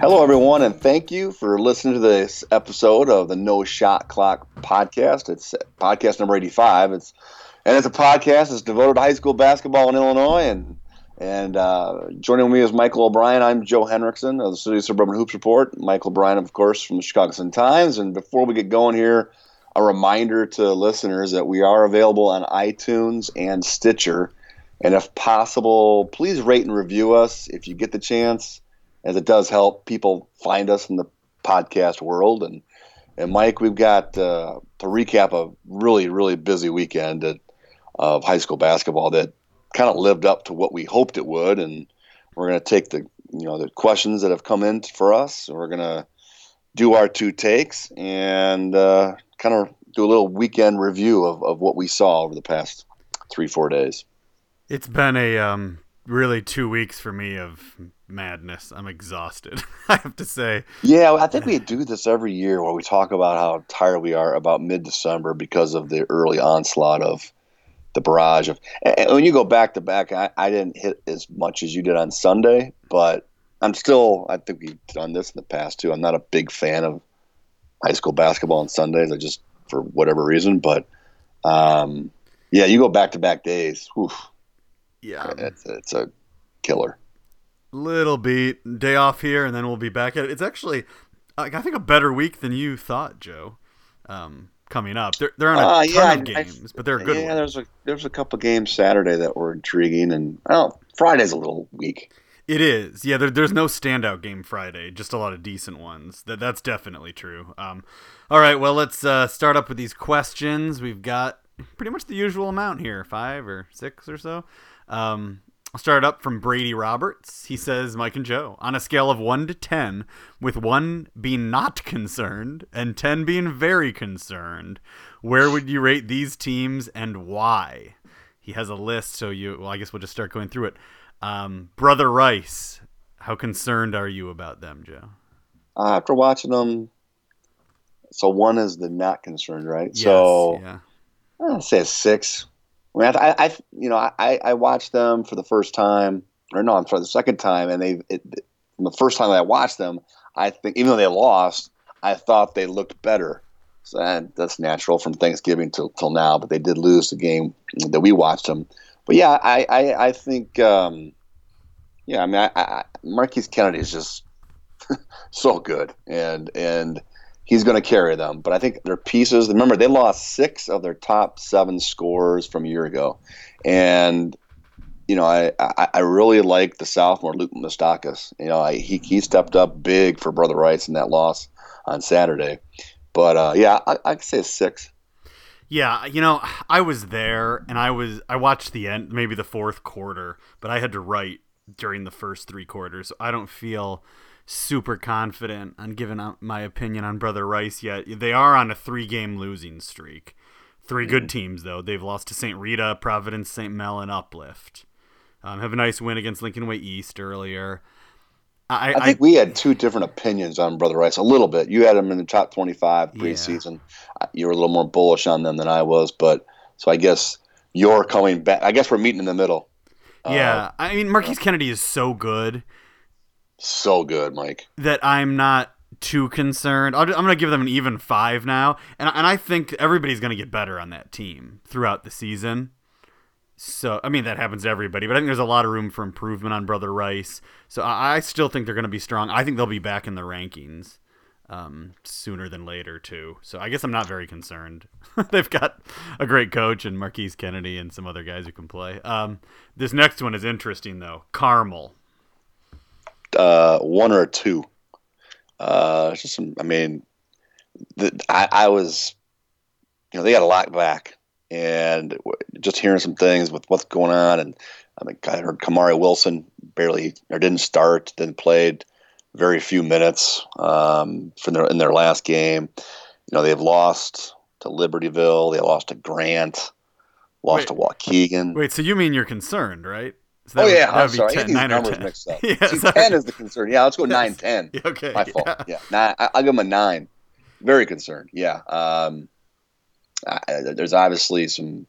Hello, everyone, and thank you for listening to this episode of the No Shot Clock podcast. It's podcast number 85. It's and it's a podcast that's devoted to high school basketball in Illinois. And and uh, joining me is Michael O'Brien. I'm Joe Henricksen of the City of Suburban Hoops Report. Michael O'Brien, of course, from the Chicago Sun Times. And before we get going here, a reminder to listeners that we are available on iTunes and Stitcher. And if possible, please rate and review us if you get the chance as it does help people find us in the podcast world. And and Mike, we've got uh, to recap a really really busy weekend at, of high school basketball that kind of lived up to what we hoped it would. And we're going to take the you know the questions that have come in for us. We're going to do our two takes and uh, kind of do a little weekend review of, of what we saw over the past three four days. It's been a um, really two weeks for me of madness. I'm exhausted. I have to say. Yeah, I think we do this every year where we talk about how tired we are about mid-December because of the early onslaught of the barrage of. And when you go back to back, I, I didn't hit as much as you did on Sunday, but I'm still. I think we've done this in the past too. I'm not a big fan of high school basketball on Sundays. I just for whatever reason, but um, yeah, you go back to back days. Whew, Yeah, it's, it's a killer. little beat day off here, and then we'll be back at it. It's actually, like, I think, a better week than you thought, Joe. Um, coming up, there there aren't a Uh, ton yeah, of I- games, but they're good yeah, ones. there's a there's a couple games Saturday that were intriguing, and oh, Friday's a little weak. It is, yeah. There, there's no standout game Friday, just a lot of decent ones. That that's definitely true. Um, all right, well, let's uh, start up with these questions. We've got pretty much the usual amount here, five or six or so. Um, I'll start up from Brady Roberts. He says, Mike and Joe, on a scale of one to ten, with one being not concerned and ten being very concerned, where would you rate these teams and why? He has a list, so you. Well, I guess we'll just start going through it. Um, Brother Rice, how concerned are you about them, Joe? Uh, after watching them, so one is the not concerned, right? Yes, so yeah, I'd say a six. I mean, I, I you know, I, I watched them for the first time, or no, I'm sorry, the second time, and they, it, from the first time that I watched them, I think even though they lost, I thought they looked better. So that, that's natural from Thanksgiving till till now, but they did lose the game that we watched them. But yeah, I I, I think, um, yeah, I mean, I, I, Marquise Kennedy is just so good, and and he's going to carry them. But I think their pieces. Remember, they lost six of their top seven scores from a year ago, and you know, I I, I really like the sophomore Luke Mustakis. You know, I, he he stepped up big for Brother Rice in that loss on Saturday. But uh, yeah, I, I could say six. Yeah. You know, I was there, and I was I watched the end, maybe the fourth quarter, but I had to write during the first three quarters. So I don't feel super confident on giving out my opinion on Brother Rice yet. They are on a three-game losing streak. Three good teams though. They've lost to St. Rita, Providence, St. Mel, and Uplift. Um, have a nice win against Lincoln Way East earlier. I, I think we had two different opinions on Brother Rice. A little bit. You had him in the top twenty-five preseason. Uh, You were a little more bullish on them than I was, but so I guess you're coming back. I guess we're meeting in the middle. Uh, yeah, I mean Marquise Kennedy is so good so good, Mike. that I'm not too concerned. I'll, I'm going to give them an even five now, and and I think everybody's going to get better on that team throughout the season. So I mean that happens to everybody, but I think there's a lot of room for improvement on Brother Rice. So I, I still think they're going to be strong. I think they'll be back in the rankings um, sooner than later too. So I guess I'm not very concerned. They've got a great coach and Marquise Kennedy and some other guys who can play. Um, this next one is interesting though. Carmel. uh, one or two. Uh, just some, I mean, the, I, I was, you know, they got a lot back, and just hearing some things with what's going on, and I mean, I heard Kamari Wilson barely or didn't start, then played very few minutes um, from their in their last game. You know, they've lost to Libertyville, they lost to Grant, lost Wait. to Waukegan. Wait, so you mean you're concerned, right? So Oh would- yeah, I'm sorry. I 10, get these numbers 10. mixed up. Yeah, See, ten is the concern. Yeah, let's go nine, ten. Okay. My fault. yeah. Yeah, Nine, I, I'll give them a nine. Very concerned. Yeah. Um, There's obviously some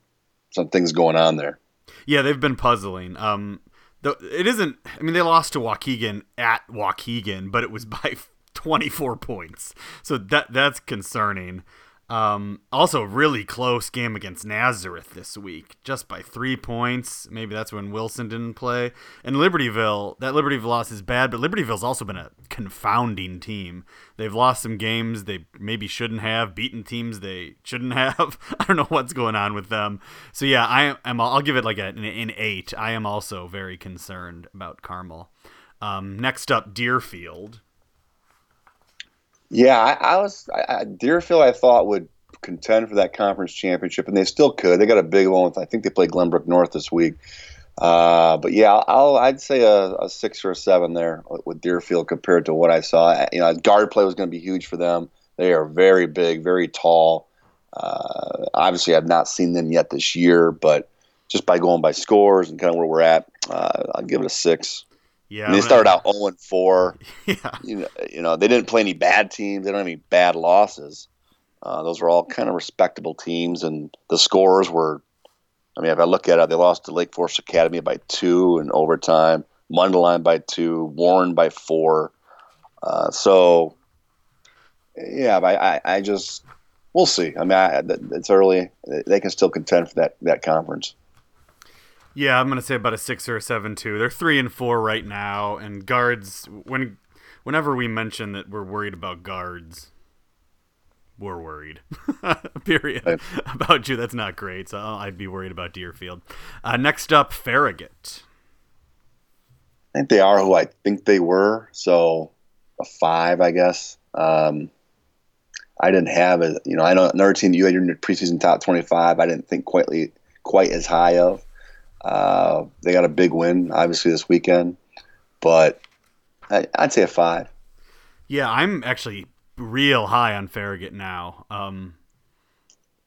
some things going on there. Yeah, they've been puzzling. Um, it isn't. I mean, they lost to Waukegan at Waukegan, but it was by 24 points. So that that's concerning. Um, also, really close game against Nazareth this week, just by three points. Maybe that's when Wilson didn't play. And Libertyville, that Libertyville loss is bad, but Libertyville's also been a confounding team. They've lost some games they maybe shouldn't have, beaten teams they shouldn't have. I don't know what's going on with them. So yeah, I am. I'll give it like an, an eight. I am also very concerned about Carmel. Um, next up, Deerfield. Yeah, I, I was I, Deerfield. I thought would contend for that conference championship, and they still could. They got a big one. With, I think they play Glenbrook North this week. Uh, but yeah, I'll, I'd say a, a, six or a seven there with Deerfield compared to what I saw. You know, guard play was going to be huge for them. They are very big, very tall. Uh, obviously, I've not seen them yet this year, but just by going by scores and kind of where we're at, uh, I'll give it a six. Yeah, I mean, they started out 0 and 4. Yeah. You know, you know, they didn't play any bad teams. They don't have any bad losses. Uh, those were all kind of respectable teams, and the scores were. I mean, if I look at it, they lost to Lake Forest Academy by two in overtime, Mundelein by two, Warren by four. Uh, so, yeah, I, I, I, just we'll see. I mean, I, it's early; they can still contend for that that conference. Yeah, I'm gonna say about a six or a seven too. They're three and four right now, and guards. When, whenever we mention that we're worried about guards, we're worried. Period. Right. About you, that's not great. So I'd be worried about Deerfield. Uh, next up, Farragut. I think they are who I think they were. So a five, I guess. Um, I didn't have it. You know, I know another team you had your preseason top twenty-five. I didn't think quite quite as high of. Uh, they got a big win, obviously, this weekend, but I, would say a five. Yeah, I'm actually real high on Farragut now. Um,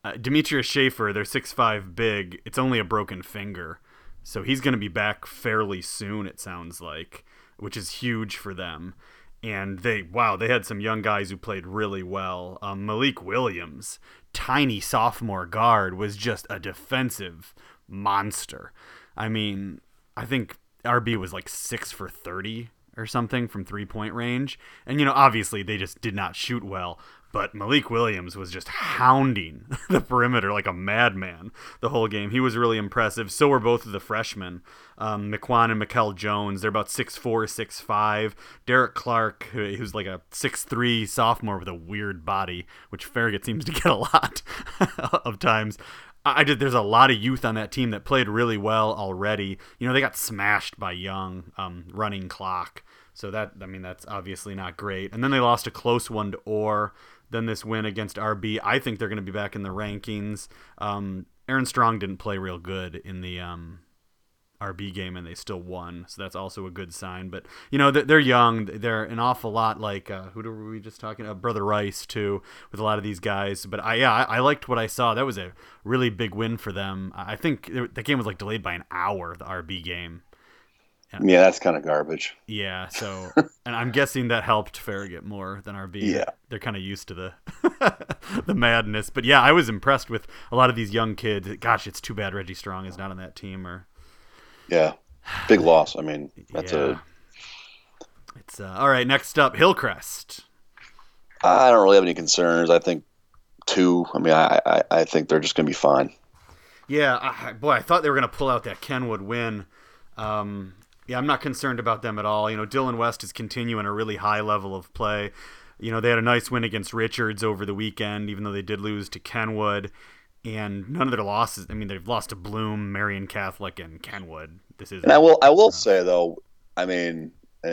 uh, Demetrius Schaefer, they're six five big. It's only a broken finger, so he's going to be back fairly soon. It sounds like, which is huge for them. And they, wow, they had some young guys who played really well. Um, Malik Williams, tiny sophomore guard, was just a defensive monster. I mean, I think RB was like six for 30 or something from three point range. And, you know, obviously they just did not shoot well, but Malik Williams was just hounding the perimeter like a madman the whole game. He was really impressive. So were both of the freshmen, um, McQuan and Mikel Jones. They're about 6'4, 6'5. Derek Clark, who's like a 6'3 sophomore with a weird body, which Farragut seems to get a lot of times. I did. There's a lot of youth on that team that played really well already. You know, they got smashed by Young, um, running clock. So that I mean, that's obviously not great. And then they lost a close one to Orr. Then this win against RB. I think they're going to be back in the rankings. Um, Aaron Strong didn't play real good in the um, RB game and they still won. So that's also a good sign. But you know they're young. They're an awful lot like uh, who were we just talking about? Brother Rice too, with a lot of these guys. But I yeah I, liked what I saw. That was a really big win for them. I think the game was like delayed by an hour. The RB game. Yeah, that's kind of garbage. Yeah, so and I'm guessing that helped Farragut more than RB. Yeah, they're kind of used to the the madness. But yeah, I was impressed with a lot of these young kids. Gosh, it's too bad Reggie Strong is not on that team, or yeah, big loss. I mean, that's yeah. a. It's uh, all right. Next up, Hillcrest. I don't really have any concerns. I think two. I mean, I I, I think they're just going to be fine. Yeah, I, boy, I thought they were going to pull out that Kenwood win. Um, yeah, I'm not concerned about them at all. You know, Dylan West is continuing a really high level of play. You know, they had a nice win against Richards over the weekend, even though they did lose to Kenwood and none of their losses. I mean, they've lost to Bloom, Marian Catholic, and Kenwood. This is. And I will. I will uh, say though. I mean,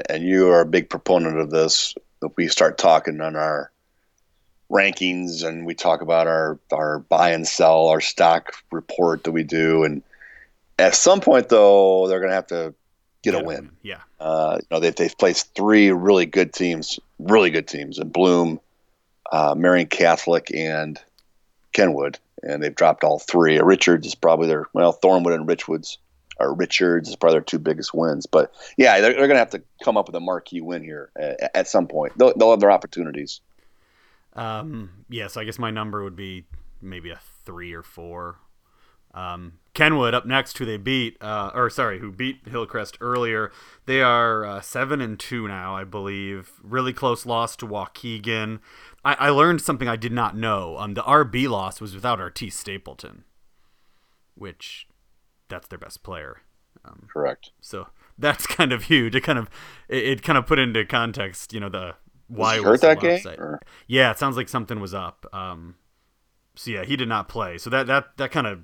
and you are a big proponent of this. If we start talking on our rankings and we talk about our our buy and sell, our stock report that we do, and at some point though, they're going to have to get a win. Yeah. Uh, you know, they, they've placed three really good teams, really good teams, in Bloom, uh, Marian Catholic, and Kenwood and they've dropped all three. Richards is probably their well, Thornwood and Richwoods or Richards is probably their two biggest wins. But yeah, they're, they're going to have to come up with a marquee win here at, at some point. They'll, they'll, have their opportunities. Um, yeah, so I guess my number would be maybe a three or four. Um, Kenwood up next, who they beat, uh, or sorry, who beat Hillcrest earlier. They are uh, seven and two now, I believe. Really close loss to Waukegan. I, I learned something I did not know. Um, the RB loss was without Artis Stapleton, which that's their best player. Um, Correct. So that's kind of huge. It kind of it, it kind of put into context, you know, the why Was was hurt that game? or- Yeah, it sounds like something was up. Um, so yeah, he did not play. So that that that kind of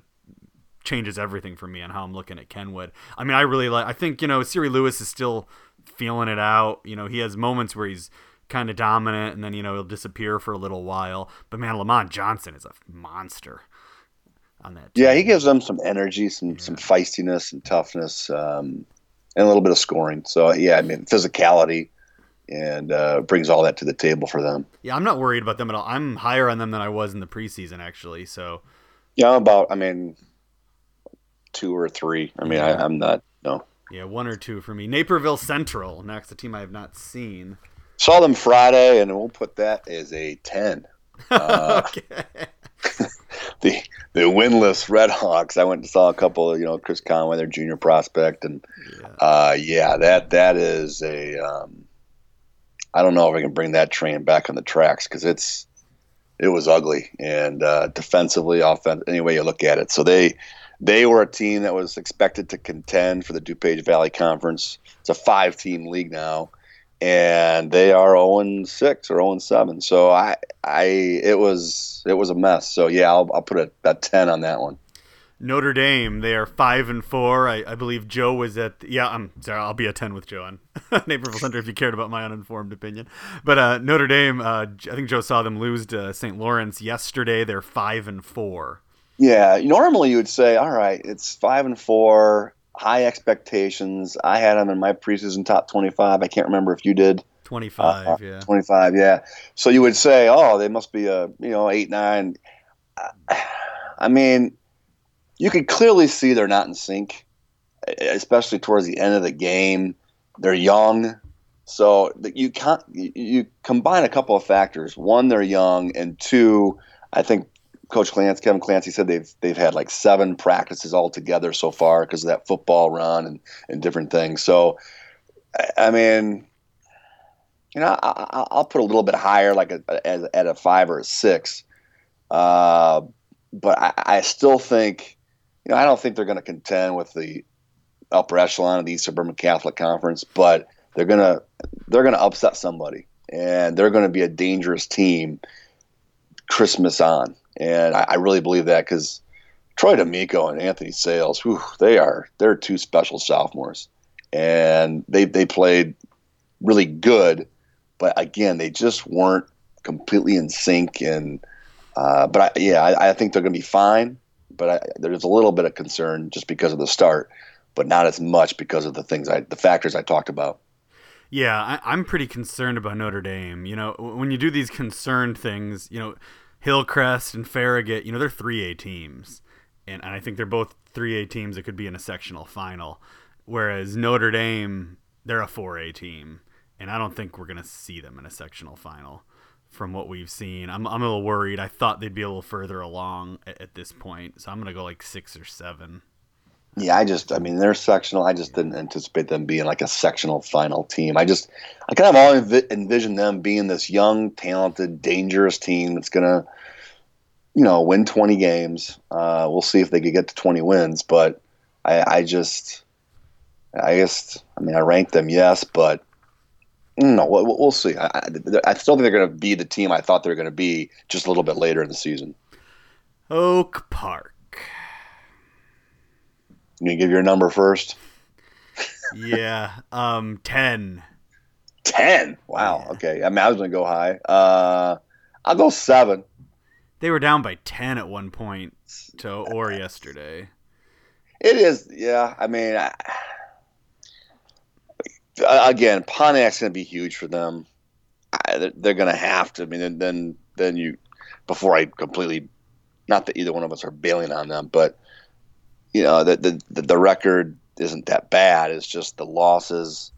changes everything for me on how I'm looking at Kenwood. I mean, I really like. I think you know, Siri Lewis is still feeling it out. You know, he has moments where he's kind of dominant, and then you know he'll disappear for a little while. But man, Lamont Johnson is a monster on that. Team. Yeah, he gives them some energy, some some feistiness and toughness, um, and a little bit of scoring. So yeah, I mean physicality, and uh, brings all that to the table for them. Yeah, I'm not worried about them at all. I'm higher on them than I was in the preseason, actually. So Yeah, I'm about I mean two or three. I mean, I, I'm not no. yeah, one or two for me. Naperville Central next, a team I have not seen. Saw them Friday, and we'll put that as a ten. Uh, okay. the the winless Red Hawks. I went and saw a couple of you know Chris Conway, their junior prospect, and Yeah. uh, yeah, that that is a. Um, I don't know if I can bring that train back on the tracks because it's it was ugly and uh, defensively, offense, any way you look at it. So they they were a team that was expected to contend for the DuPage Valley Conference. It's a five team league now, and they are 0 6 or 0 7. So I I it was it was a mess. So yeah, I'll, I'll put a, a ten on that one. Notre Dame, they are five and four. I, I believe Joe was at. Yeah, I'm sorry. I'll be a ten with Joe on Naperville Center if you cared about my uninformed opinion. But uh, Notre Dame, uh, I think Joe saw them lose to St. Lawrence yesterday. They're five and four. Yeah, normally you would say, all right, it's five and four, high expectations. I had them in my preseason top twenty-five. I can't remember if you did. 25, Uh, yeah. 25 yeah so you would say oh they must be a you know 8 9 i mean you could clearly see they're not in sync especially towards the end of the game they're young so you can't you combine a couple of factors one they're young and two i think coach Clancy, kevin clancy said they've they've had like seven practices all together so far because of that football run and, and different things so I- mean you know, I, I, I'll put a little bit higher, like a, at, at a five or a six. Uh, but I, I still think, you know, I don't think they're going to contend with the upper echelon of the East Suburban Catholic Conference, but they're gonna they're gonna upset somebody, and they're going to be a dangerous team. Christmas on, and I, I really believe that because Troy D'Amico and Anthony Sales, whew, they are they're two special sophomores, and they they played really good, but again, they just weren't completely in sync. And uh, but I, yeah, I, I think they're going to be fine. But I, there's a little bit of concern just because of the start, but not as much because of the things I, the factors I talked about. Yeah, I, I'm pretty concerned about Notre Dame. You know, when you do these concerned things, you know, Hillcrest and Farragut, you know, they're 3A teams. And, and I think they're both 3A teams that could be in a sectional final. Whereas Notre Dame, they're a 4A team. And I don't think we're going to see them in a sectional final from what we've seen. I'm, I'm a little worried. I thought they'd be a little further along at, at this point. So I'm going to go like six or seven. Yeah, I just, I mean, they're sectional. I just didn't anticipate them being like a sectional final team. I just, I kind of always envi- envisioned them being this young, talented, dangerous team that's going to, you know, win 20 games. Uh, we'll see if they could get to 20 wins, but I, I just, I guess, I mean, I ranked them, yes, but no, we'll, we'll see. I, I, I still think they're going to be the team I thought they were going to be just a little bit later in the season. Oak Park. You gonna give your number first? Yeah, um, 10. 10. Wow. Yeah. Okay. I mean, I was to go high. Uh, I'll go seven. They were down by 10 at one point to Or yesterday. It is. Yeah. I mean, I, again, Pontiac's to be huge for them. I, they're, they're going to have to. I mean, then, then, then you, before I completely, not that either one of us are bailing on them, but, you know, the, the, the, the record isn't that bad. It's just the losses.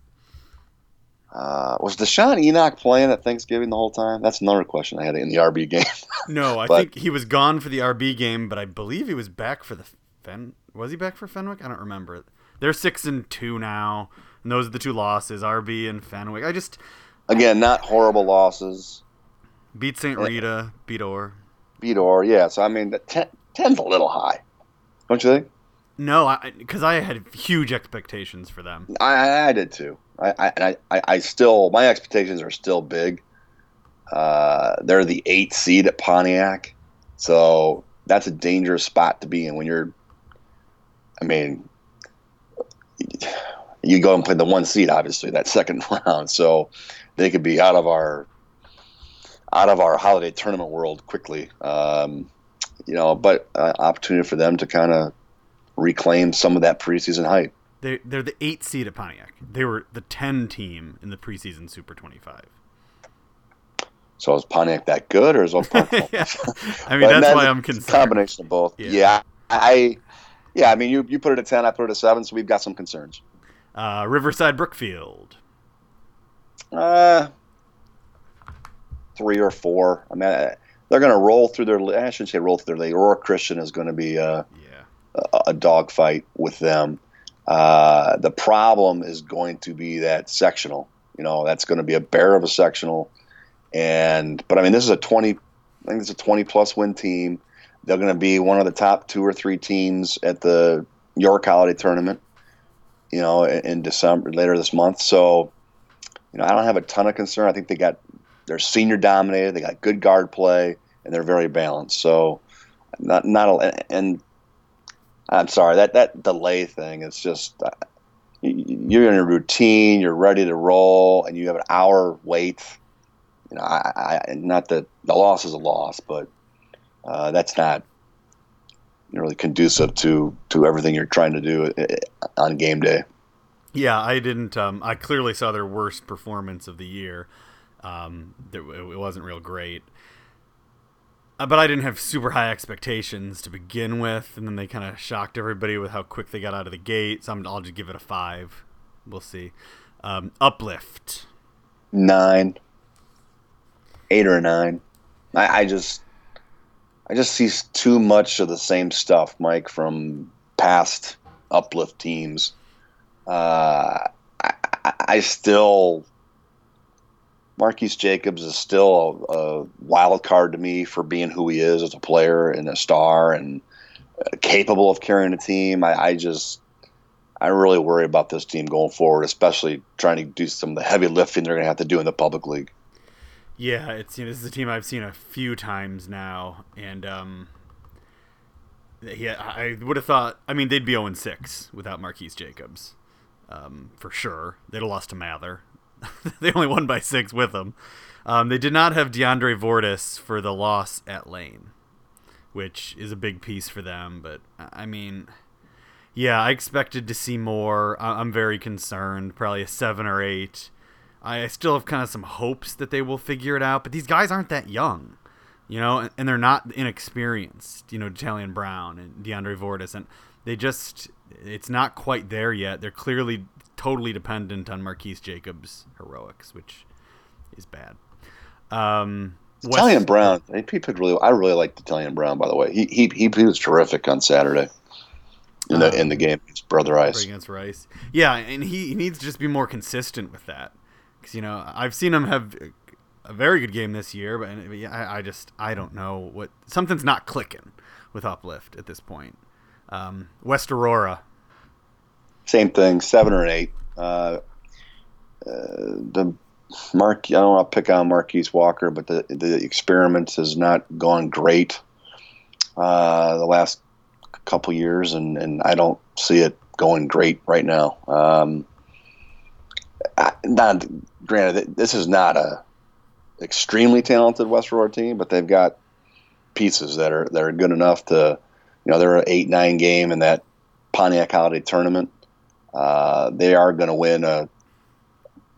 Uh, was Deshaun Enoch playing at Thanksgiving the whole time? That's another question I had in the RB game. No, I But- think he was gone for the RB game, but I believe he was back for the Fen. Was he back for Fenwick? I don't remember. They're six and two now, and those are the two losses: RB and Fenwick. I just again not horrible losses. Beat St. Rita, beat Orr. Beat Orr, yeah. So I mean, ten, ten's a little high, don't you think? No, because I, I, had huge expectations for them. I, I did too. I, I, I, still my expectations are still big. Uh, they're the eight seed at Pontiac, so that's a dangerous spot to be in when you're. I mean, you go and play the one seed, obviously that second round, so they could be out of our out of our holiday tournament world quickly. Um, you know, but uh, opportunity for them to kind of reclaim some of that preseason hype. They they're the eight seed at Pontiac. They were the ten team in the preseason Super Twenty Five. So is Pontiac that good, or is Oak Park? yeah. I mean, that's why I'm concerned. Combination of both. Yeah. yeah. I, yeah, I mean, you you put it at ten, I put it at seven, so we've got some concerns. Uh, Riverside Brookfield. Uh, three or four. I mean, they're going to roll through their. I shouldn't say roll through their league. Aurora Christian is going to be a, yeah. A, dogfight with them. Uh, the problem is going to be that sectional. You know, that's going to be a bear of a sectional. And but I mean, this is a twenty. I think it's a twenty plus win team. They're going to be one of the top two or three teams at the York Holiday Tournament. You know, in, in December later this month. So, you know, I don't have a ton of concern. I think they got they're senior dominated. They got good guard play, and they're very balanced. So, not not a, and I'm sorry that that delay thing. It's just uh, you're in a routine. You're ready to roll, and you have an hour wait. You know, I, I not that the loss is a loss, but uh, that's not really conducive to to everything you're trying to do uh, on game day. Yeah, I didn't. Um, I clearly saw their worst performance of the year. Um, it wasn't real great. Uh, but I didn't have super high expectations to begin with, and then they kind of shocked everybody with how quick they got out of the gate. So i will just give it a five. We'll see. Um, uplift. Nine. Eight or nine. I, I just, I just see too much of the same stuff, Mike, from past uplift teams. Uh, I, I still Marquise Jacobs is still a, a, wild card to me for being who he is as a player and a star and uh, capable of carrying a team. I, I, just, I really worry about this team going forward, especially trying to do some of the heavy lifting they're going to have to do in the public league. Yeah, it's you know, this is a team I've seen a few times now, and um, yeah, I would have thought. I mean, they'd be 0 6 without Marquise Jacobs, um, for sure. They'd have lost to Mather. they only won by six with him. Um, they did not have DeAndre Vortis for the loss at Lane, which is a big piece for them. But I mean, yeah, I expected to see more. I'm very concerned. Probably a seven or eight. I still have kind of some hopes that they will figure it out, but these guys aren't that young, you know, and they're not inexperienced. You know, Italian Brown and DeAndre Vortis, and they just it's not quite there yet. They're clearly totally dependent on Marquise Jacobs' heroics, which is bad. Um, West- Italian Brown, he picked really. I really liked Italian Brown, by the way. He he he, he was terrific on Saturday in the uh, in the game against Brother Rice. Against Rice, yeah, and he, he needs to just be more consistent with that because you know I've seen him have a very good game this year, but I, I just I don't know what something's not clicking with Uplift at this point. Um, West Aurora, same thing, seven or eight. Uh, uh, the Mark, I don't want to pick on Marquise Walker, but the the experiment has not gone great uh, the last couple years, and, and I don't see it going great right now. Um, not granted, this is not a extremely talented West Aurora team, but they've got pieces that are that are good enough to, you know, they're an eight nine game in that Pontiac Holiday tournament. Uh, they are going to win a,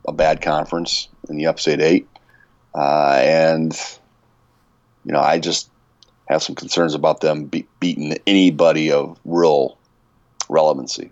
a bad conference in the Upstate Eight, uh, and you know I just have some concerns about them be- beating anybody of real relevancy.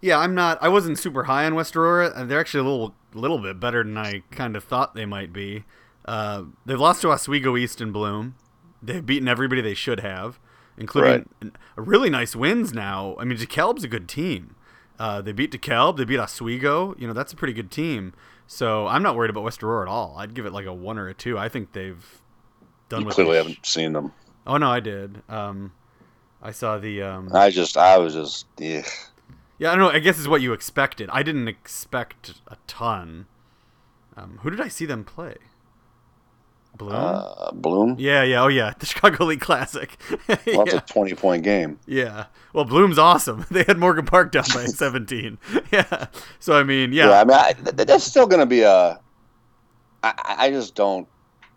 Yeah, I'm not. I wasn't super high on West Aurora. They're actually a little, little bit better than I kind of thought they might be. Uh, they've lost to Oswego East and Bloom. They've beaten everybody they should have. including a really nice wins now. I mean, DeKalb's a good team. Uh, they beat DeKalb, they beat Oswego. You know, that's a pretty good team. So I'm not worried about West Aurora at all. I'd give it like a one or a two. I think they've done. You clearly haven't seen them. Oh no, I did. Um, I saw the. Um, I just, I was just, yeah. yeah, I don't know. I guess is what you expected. I didn't expect a ton. Um, who did I see them play? Bloom. Uh, Bloom. yeah, yeah. Oh yeah, the Chicago Elite Classic. Well, that's yeah. a twenty-point game. Yeah. Well, Bloom's awesome. They had Morgan Park down by 17. Yeah. So I mean, Yeah, yeah. I mean, I, th- that's still going to be a. I, I just don't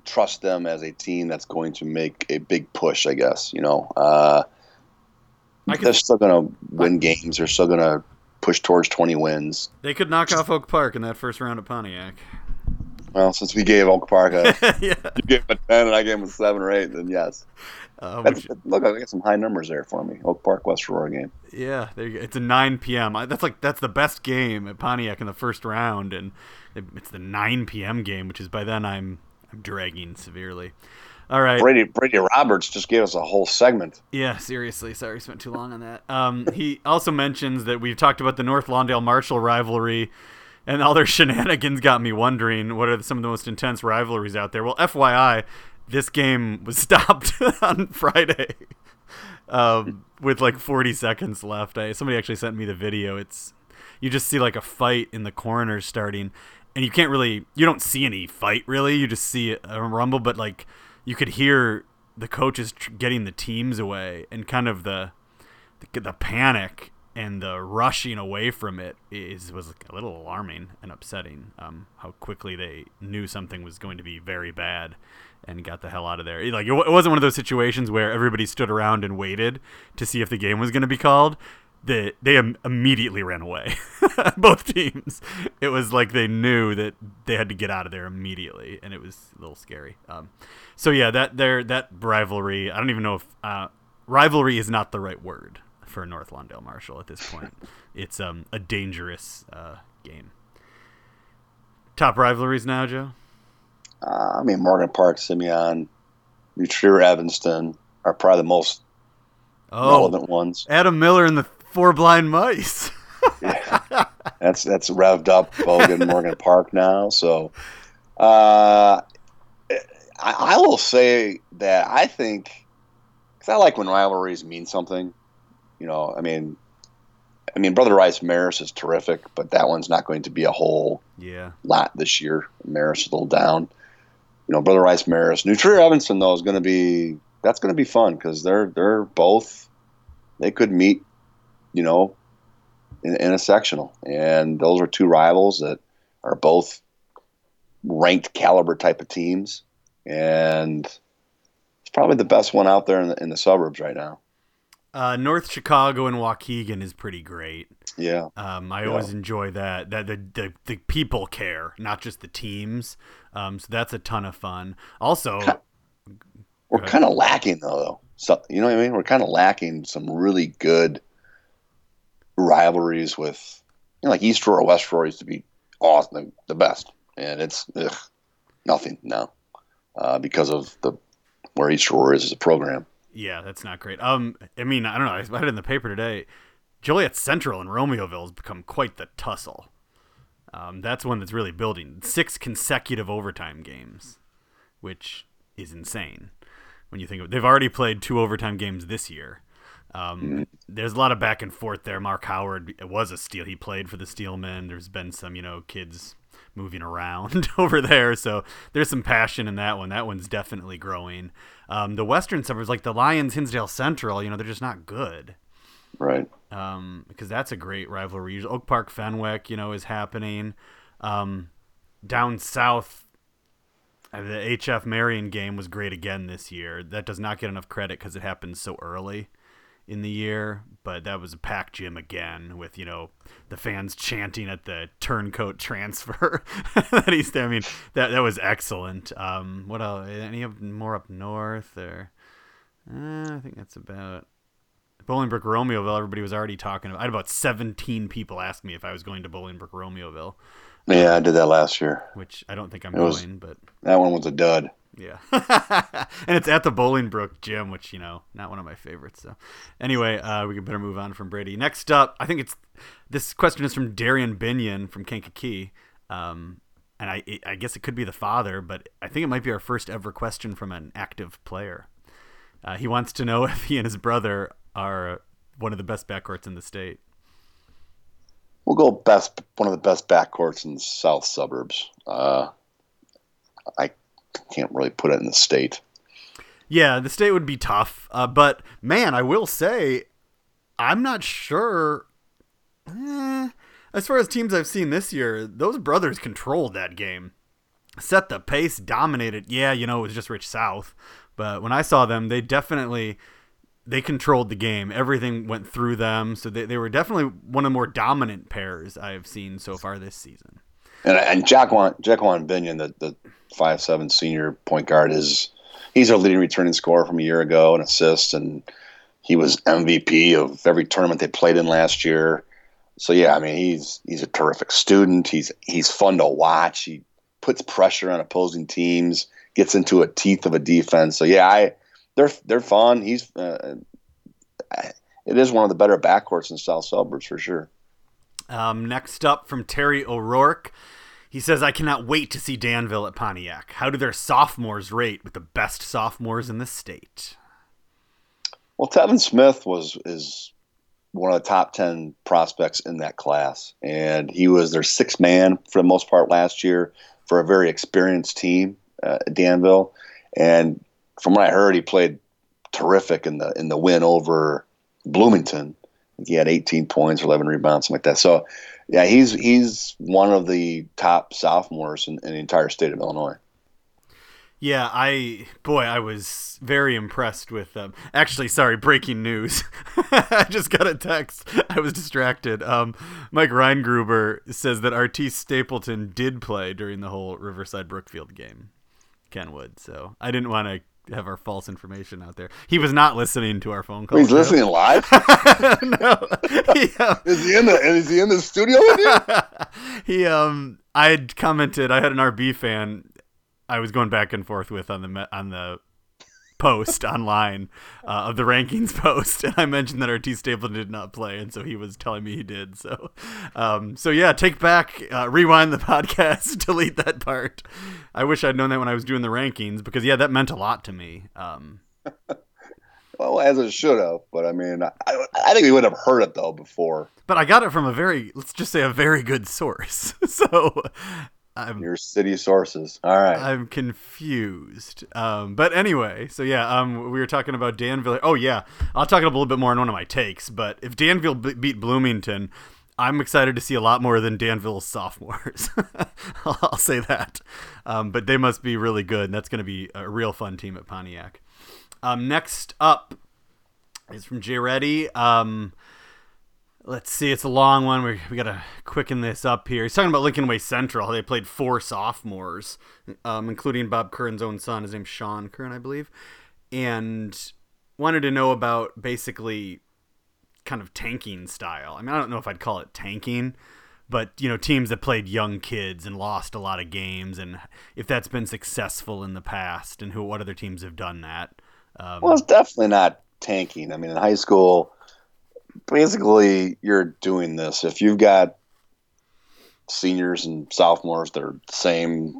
trust them as a team that's going to make a big push. I guess you know, uh, could- they're still going to win games. They're still going to push towards twenty wins. They could knock off Oak Park in that first round of Pontiac. Well, since we gave Oak Park a, yeah. you gave them a ten and I gave them a seven or eight, then yes. Uh, which, look, I got some high numbers there for me. Oak Park, West Aurora game. yeah. There you go. It's a 9 p.m. I, that's like that's the best game at Pontiac in the first round, and it, it's the 9 p.m. game, which is by then I'm I'm dragging severely. All right. Brady Brady Roberts just gave us a whole segment. Yeah, seriously. Sorry, spent too long on that. Um, he also mentions that we've talked about the North Lawndale Marshall rivalry, and all their shenanigans got me wondering what are some of the most intense rivalries out there. Well, FYI, this game was stopped on Friday um, with like 40 seconds left. I, somebody actually sent me the video. It's you just see like a fight in the corner starting, and you can't really you don't see any fight really. You just see a rumble, but like you could hear the coaches tr- getting the teams away and kind of the the, the panic and the rushing away from it is was a little alarming and upsetting. Um, how quickly they knew something was going to be very bad and got the hell out of there. Like it, it wasn't one of those situations where everybody stood around and waited to see if the game was going to be called. They they im- immediately ran away. Both teams. It was like they knew that they had to get out of there immediately, and it was a little scary. Um, so yeah, that there that rivalry. I don't even know if uh, rivalry is not the right word for North Lawndale Marshall at this point. it's um, a dangerous uh, game. Top rivalries now, Joe. Uh, I mean, Morgan Park, Simeon, New Trier, Evanston are probably the most Oh, relevant ones. Adam Miller and the Four Blind Mice. That's that's revved up Bogan Morgan Park now. So, uh, I, I will say that I think because I like when rivalries mean something. You know, I mean, I mean, Brother Rice Maris is terrific, but that one's not going to be a whole yeah, lot this year. Maris is a little down. You know, Brother Rice Maris. New Trier Evanston though is going to be that's going to be fun because they're they're both they could meet. You know, in, in a sectional, and those are two rivals that are both ranked caliber type of teams, and it's probably the best one out there in the, in the suburbs right now. Uh, North Chicago and Waukegan is pretty great. Yeah, Um, I Yeah. always enjoy that. That the, the the people care, not just the teams. Um, so that's a ton of fun. Also, we're kind of lacking though, though. So you know what I mean? We're kind of lacking some really good rivalries with, you know, like East or West Aurora used to be awesome, the, the best, and it's ugh, nothing now uh, because of the where East Aurora is as a program. Yeah, that's not great. Um, I mean, I don't know. I read it in the paper today. Joliet Central and Romeoville has become quite the tussle. Um, that's one that's really building six consecutive overtime games, which is insane when you think of it. They've already played two overtime games this year. Um, There's a lot of back and forth there. Mark Howard it was a steal. He played for the Steelmen. There's been some, you know, kids moving around over there, so there's some passion in that one. That one's definitely growing. Um, the western suburbs, like the Lions, Hinsdale Central, you know, they're just not good Right. um, because that's a great rivalry. Oak Park Fenwick, you know, is happening. Um, down south, uh, the HF Marian game was great again this year. That does not get enough credit because it happened so early in the year, but that was a packed gym again with you know the fans chanting at the turncoat transfer that he's there. I mean that that was excellent. Um, what else? Any of more up north or? Uh, I think that's about Bolingbrook Romeoville, everybody was already talking about. I had about 17 people ask me if I was going to Bolingbrook Romeoville. Yeah, I did that last year. Which I don't think I'm It was- going, but That one was a dud. Yeah. and it's at the Bolingbrook gym, which, you know, not one of my favorites. So anyway, uh, we can better move on from Brady. Next up, I think it's this question is from Darian Binion from Kankakee. Um, and I, I guess it could be the father, but I think it might be our first ever question from an active player. Uh, he wants to know if he and his brother are one of the best backcourts in the state. We'll go best one of the best backcourts in the south suburbs. Uh, I can't really put it in the state. Yeah, the state would be tough, uh, but man, I will say, I'm not sure. Eh, as far as teams I've seen this year, those brothers controlled that game, set the pace, dominated. Yeah, you know it was just Rich South, but when I saw them, they definitely they controlled the game. Everything went through them, so they, they were definitely one of the more dominant pairs I have seen so far this season. And and Jaquan Jaquan Binion, the the five seven senior point guard, is he's our leading returning scorer from a year ago, and assists and he was MVP of every tournament they played in last year. So yeah, I mean he's he's a terrific student. He's he's fun to watch. He puts pressure on opposing teams, gets into a teeth of a defense. So yeah, I they're they're fun. He's uh, it is one of the better backcourts in South Suburbs for sure. Um, next up from Terry O'Rourke. He says, I cannot wait to see Danville at Pontiac. How do their sophomores rate with the best sophomores in the state? Well, Tevin Smith was is one of the top ten prospects in that class, and he was their sixth man for the most part last year for a very experienced team uh, at Danville. And from what I heard, he played terrific in the in the win over Bloomington. He had 18 points, 11 rebounds, something like that. So, yeah, he's he's one of the top sophomores in, in the entire state of Illinois. Yeah, I boy, I was very impressed with them. Actually, sorry, breaking news. I just got a text. I was distracted. Um, Mike Reingruber says that RT Stapleton did play during the whole Riverside Brookfield game. Kenwood. So I didn't want to have our false information out there. He was not listening to our phone call. He's listening live. no. He, um, is he in the is he in the studio with you? he um I had commented I had an RB fan I was going back and forth with on the on the post online uh, of the rankings post and I mentioned that RT Stapleton did not play and so he was telling me he did so um so yeah take back uh, rewind the podcast delete that part I wish I'd known that when I was doing the rankings because yeah that meant a lot to me um Well, as it should have, but I mean, I, I think we would have heard it though before. but I got it from a very let's just say a very good source so I'm Your city sources. All right. I'm confused. Um, but anyway, so yeah, um, we were talking about Danville. Oh yeah, I'll talk a little bit more in one of my takes. But if Danville b- beat Bloomington, I'm excited to see a lot more than Danville's sophomores. I'll, I'll say that. Um, but they must be really good, and that's going to be a real fun team at Pontiac. Um, next up is from Jay Reddy. Let's see, it's a long one. We, we got to quicken this up here. He's talking about Lincoln Way Central, they played four sophomores, um, including Bob Curran's own son. His name's Sean Curran, I believe. And wanted to know about basically kind of tanking style. I mean, I don't know if I'd call it tanking, but you know, teams that played young kids and lost a lot of games, and if that's been successful in the past, and who what other teams have done that. Um, Well, it's definitely not tanking. I mean, in high school, basically, you're doing this. If you've got seniors and sophomores that are the same,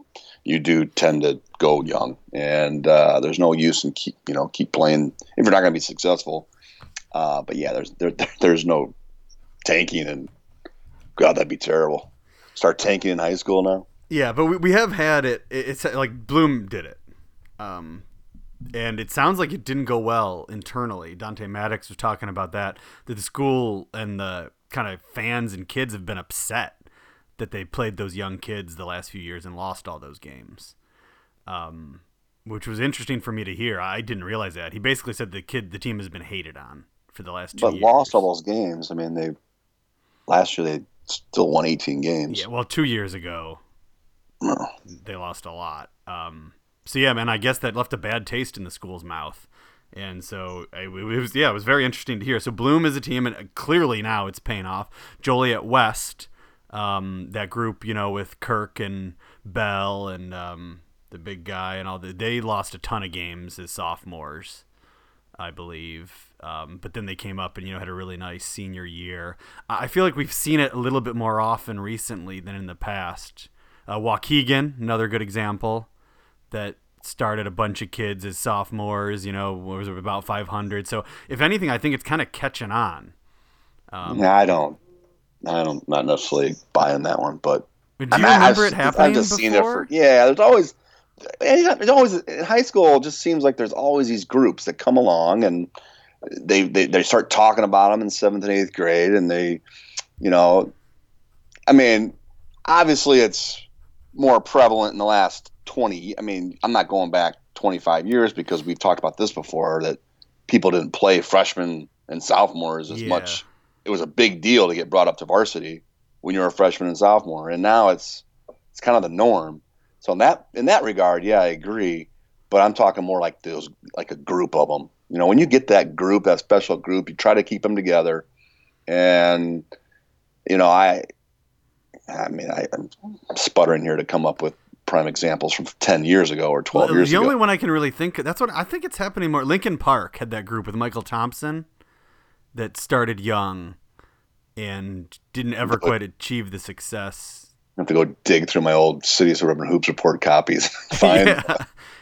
you do tend to go young, and uh, there's no use in keep you know keep playing if you're not going to be successful. Uh, but yeah, there's there, there's no tanking, and God, that'd be terrible. Start tanking in high school now. Yeah, but we, we have had it. it- It's like Bloom did it, um, and it sounds like it didn't go well internally. Dante Maddox was talking about that. That the school and the kind of fans and kids have been upset that they played those young kids the last few years and lost all those games. Um, which was interesting for me to hear. I didn't realize that. He basically said the kid, the team has been hated on for the last two But years. lost all those games. I mean, they last year they still won 18 games. Yeah, well, two years ago, No. they lost a lot. Um, so yeah, man, I guess that left a bad taste in the school's mouth. And so it was, yeah, it was very interesting to hear. So Bloom is a team, and clearly now it's paying off. Joliet West, um, that group, you know, with Kirk and Bell and um, the big guy and all the, they lost a ton of games as sophomores, I believe. Um, but then they came up and you know had a really nice senior year. I feel like we've seen it a little bit more often recently than in the past. Uh, Waukegan, another good example that started a bunch of kids as sophomores. You know, was about 500. So if anything, I think it's kind of catching on. Um, I don't, I don't, not necessarily buying that one, but. Do you I mean, remember I've, it happening I've just before? Seen it for, yeah, there's always, there's always in high school. It just seems like there's always these groups that come along and they they, they start talking about them in seventh and eighth grade, and they, you know, I mean, obviously it's more prevalent in the last 20 i mean i'm not going back 25 years because we've talked about this before that people didn't play freshmen and sophomores as yeah. much. It was a big deal to get brought up to varsity when you're a freshman and sophomore and now it's it's kind of the norm. So in that in that regard yeah i agree but i'm talking more like those like a group of them you know when you get that group that special group you try to keep them together and you know i i mean I, i'm sputtering here to come up with prime examples from 10 years ago or 12 well, years the ago. The only one I can really think of that's what I think it's happening more. Lincoln Park had that group with Michael Thompson that started young and didn't ever quite achieve the success. I have to go dig through my old City Suburban Hoops report copies. find yeah.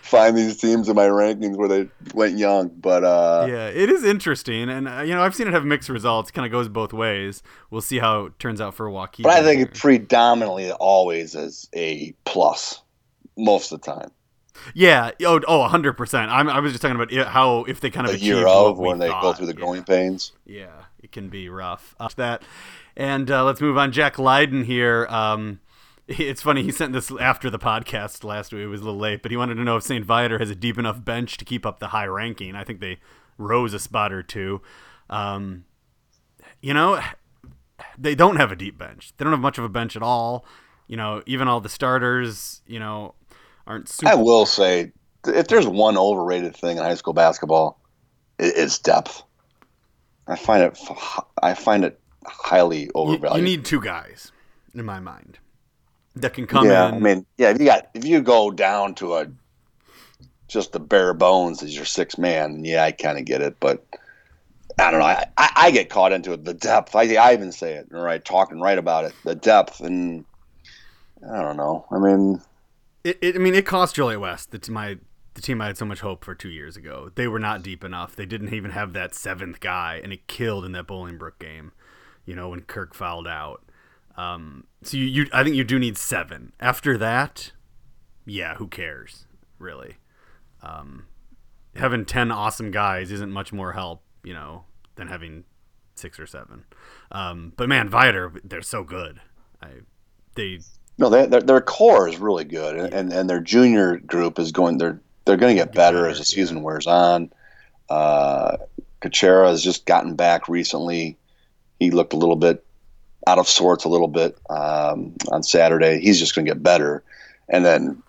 Find these teams in my rankings where they went young, but uh, yeah, it is interesting, and uh, you know I've seen it have mixed results. Kind of goes both ways. We'll see how it turns out for Waukegan. But I think it predominantly always is a plus most of the time. Yeah. Oh, oh, 100%. I was just talking about how if they kind of a year of when they thought. go through the growing yeah. pains. Yeah, it can be rough. Uh, that, and uh, let's move on. Jack Lydon here. Um, it's funny he sent this after the podcast last week. It was a little late, but he wanted to know if St. Viator has a deep enough bench to keep up the high ranking. I think they rose a spot or two. Um, you know, they don't have a deep bench. They don't have much of a bench at all. You know, even all the starters, you know, aren't super. I will say, if there's one overrated thing in high school basketball, it's depth. I find it. I find it highly overvalued. You, you need two guys, in my mind, that can come yeah, in. I mean, yeah, if you got if you go down to a just the bare bones as your six man, yeah, I kind of get it, but. I don't know. I, I, I, get caught into it. The depth. I, I even say it, right? Talking right about it. The depth, and I don't know. I mean, it, it, I mean, it cost Joliet West, the, my the team I had so much hope for two years ago. They were not deep enough. They didn't even have that seventh guy, and it killed in that Bolingbrook game. You know, when Kirk fouled out. Um, so you, you, I think you do need seven. After that, yeah, who cares, really? Um, having ten awesome guys isn't much more help, you know, than having six or seven. Um, but man, Viator, they're so good. I, they no, they, their, their core is really good, and, and, and their junior group is going. They're they're going to get better as the season wears on. Uh, Kachera has just gotten back recently. He looked a little bit out of sorts, a little bit um, on Saturday. He's just going to get better, and then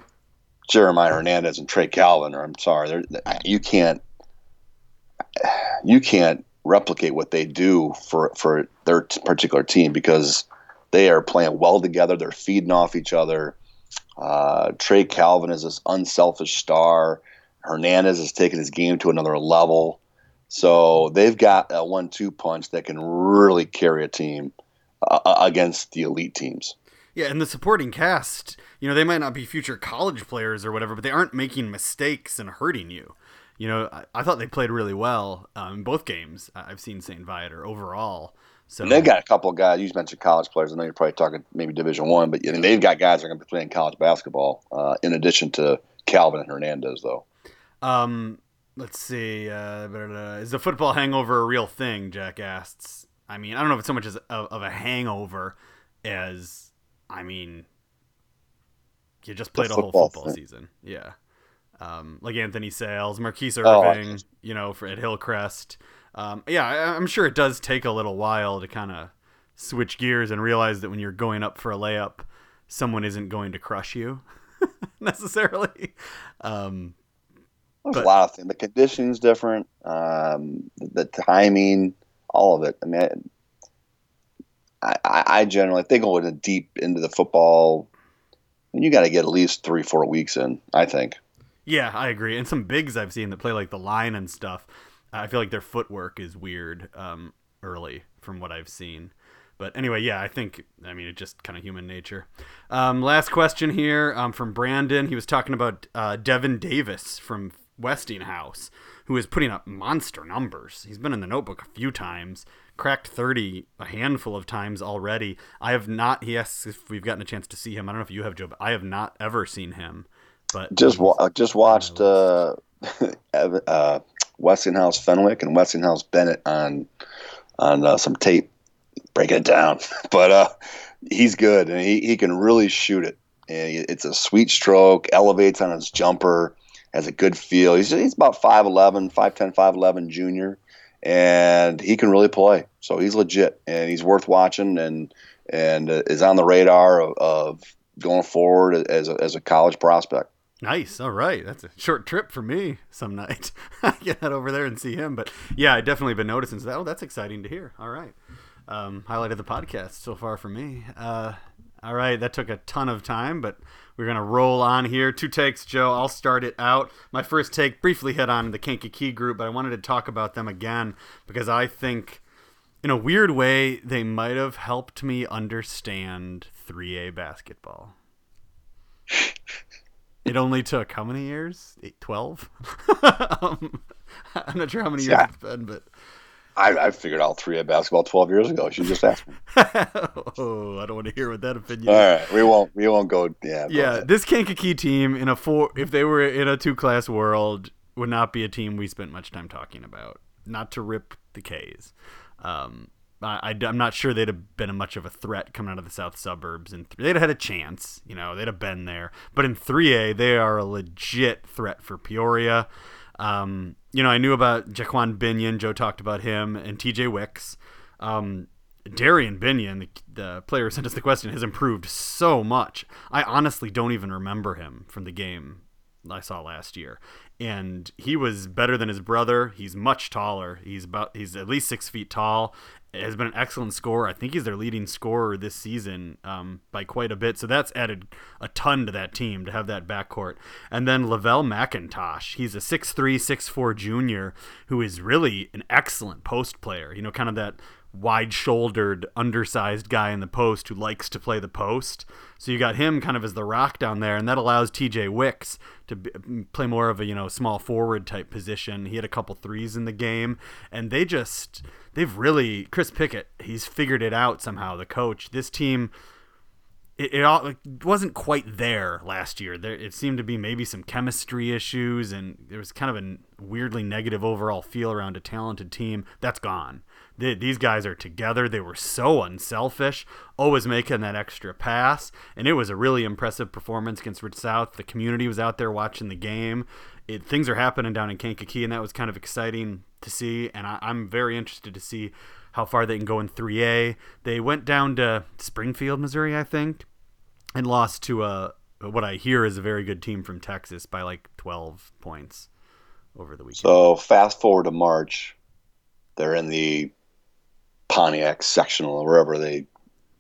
Jeremiah Hernandez and Trey Calvin. Or I'm sorry, you can't you can't replicate what they do for for their particular team because they are playing well together. They're feeding off each other. Uh, Trey Calvin is this unselfish star. Hernandez has taken his game to another level. So they've got a one-two punch that can really carry a team uh, against the elite teams. Yeah, and the supporting cast, you know, they might not be future college players or whatever, but they aren't making mistakes and hurting you. You know, I, I thought they played really well um, in both games. I've seen St. Viator overall. So and they've got a couple of guys. You mentioned college players. I know you're probably talking maybe Division One, but they've got guys that are going to be playing college basketball. Uh, in addition to Calvin and Hernandez, though. Um, let's see. Uh, is the football hangover a real thing? Jack asks. I mean, I don't know if it's so much as of, of a hangover as I mean, you just played a whole football thing. season. Yeah. Um, like Anthony Sales, Marquise oh, Irving, oh, you know, for at Hillcrest um, yeah, I, am sure it does take a little while to kind of switch gears and realize that when you're going up for a layup, someone isn't going to crush you necessarily. Um, There's But- a lot of things. The conditioning's different. Um, the, the timing, all of it. I mean, I, I, I generally if they go in deep into the football. and You got to get at least three, four weeks in. I think. Yeah, I agree. And some bigs I've seen that play like the line and stuff, I feel like their footwork is weird um, early from what I've seen. But anyway, yeah, I think, I mean, it's just kind of human nature. Um, last question here um, from Brandon. He was talking about uh, Devin Davis from Westinghouse, who is putting up monster numbers. He's been in the notebook a few times, cracked 30 a handful of times already. I have not, he asks if we've gotten a chance to see him. I don't know if you have, Joe, but I have not ever seen him. But Just wa- just watched uh, uh, Westinghouse Fenwick and Westinghouse Bennett on on uh, some tape, breaking it down. But uh, he's good and he, he can really shoot it. And it's a sweet stroke, elevates on his jumper, has a good feel. He's he's about 5'11", 5'10", 5'11", junior, and he can really play. So he's legit and he's worth watching and and uh, is on the radar of, of going forward as a, as a college prospect. Nice. All right. That's a short trip for me some night. Can head over there and see him. But yeah, I definitely been noticing that. Oh, that's exciting to hear. All right. Um, highlight of the podcast so far for me. Uh, all right. That took a ton of time, but we're going to roll on here. Two takes, Joe. I'll start it out. My first take briefly hit on the Kankakee group, but I wanted to talk about them again because I think, in a weird way, they might have helped me understand 3A basketball. It only took how many years? Eight, 12? um, I'm not sure how many years Yeah. it's been, but I, I figured out 3A basketball twelve years ago. She just asked me. oh, I don't want to hear what that opinion. All right, we won't we won't go. Yeah, Yeah, this Kankakee team in a four, if they were in a two-class world, would not be a team we spent much time talking about. Not to rip the K's. Um, I, am not sure they'd have been a much of a threat coming out of the south suburbs, and th- they'd have had a chance. You know, they'd have been there. But in 3A, they are a legit threat for Peoria. Um, you know, I knew about Jaquan Binion. Joe talked about him and TJ Wicks. Um, Darian Binion, the, the player who sent us the question, has improved so much. I honestly don't even remember him from the game I saw last year. And he was better than his brother. He's much taller. He's about he's at least six feet tall. Has been an excellent scorer. I think he's their leading scorer this season um, by quite a bit. So that's added a ton to that team to have that backcourt. And then Lavelle McIntosh. He's a 6'3", 6'4", junior who is really an excellent post player. You know, kind of that wide shouldered, undersized guy in the post who likes to play the post. So you got him kind of as the rock down there, and that allows TJ Wicks to b- mm, play more of a you know small forward type position. He had a couple threes in the game, and they just they've really Chris Pickett he's figured it out somehow. The coach, this team. It, it, all, wasn't quite there last year. There, it seemed to be maybe some chemistry issues, and there was kind of a weirdly negative overall feel around a talented team. That's gone they, these guys are together. They were so unselfish, always making that extra pass, and it was a really impressive performance against Rich South. The community was out there watching the game. It, things are happening down in Kankakee, and that was kind of exciting to see. And I, I'm very interested to see how far they can go in 3A. They went down to Springfield, Missouri, I think, and lost to a what I hear is a very good team from Texas by like 12 points over the weekend. So fast forward to March, they're in the Pontiac sectional or wherever they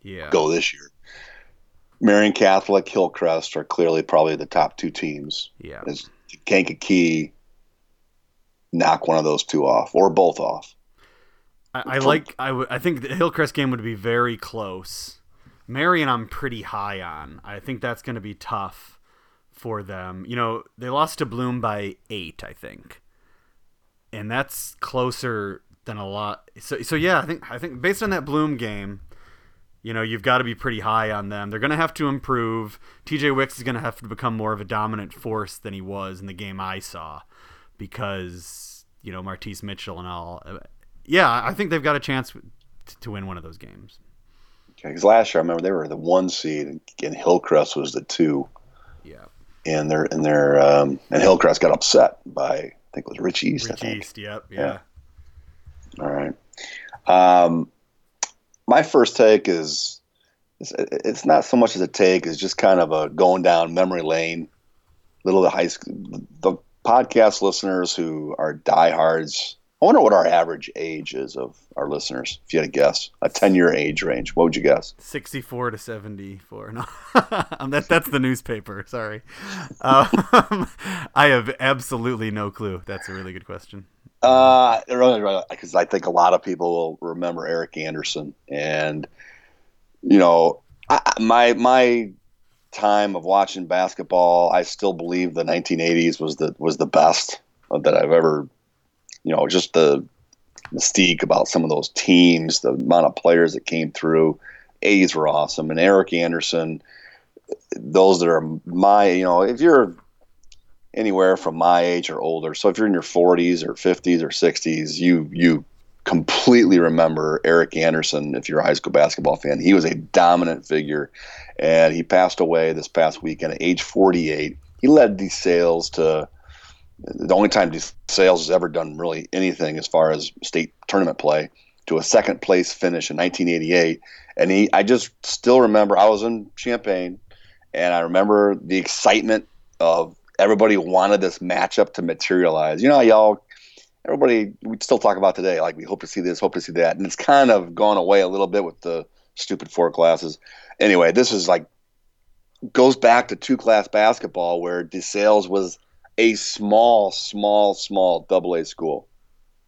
yeah. go this year. Marion Catholic, Hillcrest are clearly probably the top two teams. Yeah. Is Kankakee knock one of those two off or both off? I, I like. I would. I think the Hillcrest game would be very close. Marion, I'm pretty high on. I think that's going to be tough for them. You know, they lost to Bloom by eight, I think, and that's closer than a lot. So, so yeah, I think I think based on that Bloom game, you know, you've got to be pretty high on them. They're going to have to improve. TJ Wicks is going to have to become more of a dominant force than he was in the game I saw, because you know Martise Mitchell and all. Uh, Yeah, I think they've got a chance to win one of those games. Because last year I remember they were the one seed and, Hillcrest was the two. Yeah. And their and their um, and Hillcrest got upset by I think it was Rich East. Rich. East, yep, yeah. yeah. All right. Um, my first take is it's, it's not so much as a take; it's just kind of a going down memory lane. Little high school, the podcast listeners who are diehards, wonder what our average age is of our listeners. If you had a guess, a ten-year age range, what would you guess? Sixty-four to seventy-four. No, um, that that's the newspaper. Sorry, um, I have absolutely no clue. That's a really good question. Uh, because I think a lot of people will remember Eric Anderson, and you know, I, my my time of watching basketball, I still believe the 1980s was the was the best that I've ever you know, just the mystique about some of those teams, the amount of players that came through. A's were awesome, and Eric Anderson. Those that are my, you know, if you're anywhere from my age or older, so if you're in your 40s or 50s or 60s, you you completely remember Eric Anderson. If you're a high school basketball fan, he was a dominant figure, and he passed away this past weekend at age 48. He led DeSales to the only time DeSales has ever done really anything as far as state tournament play to a second place finish in 1988. And he, I just still remember I was in Champaign, and I remember the excitement of everybody wanted this matchup to materialize. You know, y'all, everybody, we still talk about today, like we hope to see this, hope to see that, and it's kind of gone away a little bit with the stupid four classes. Anyway, this is like goes back to two class basketball where DeSales was a small, small, small double A school.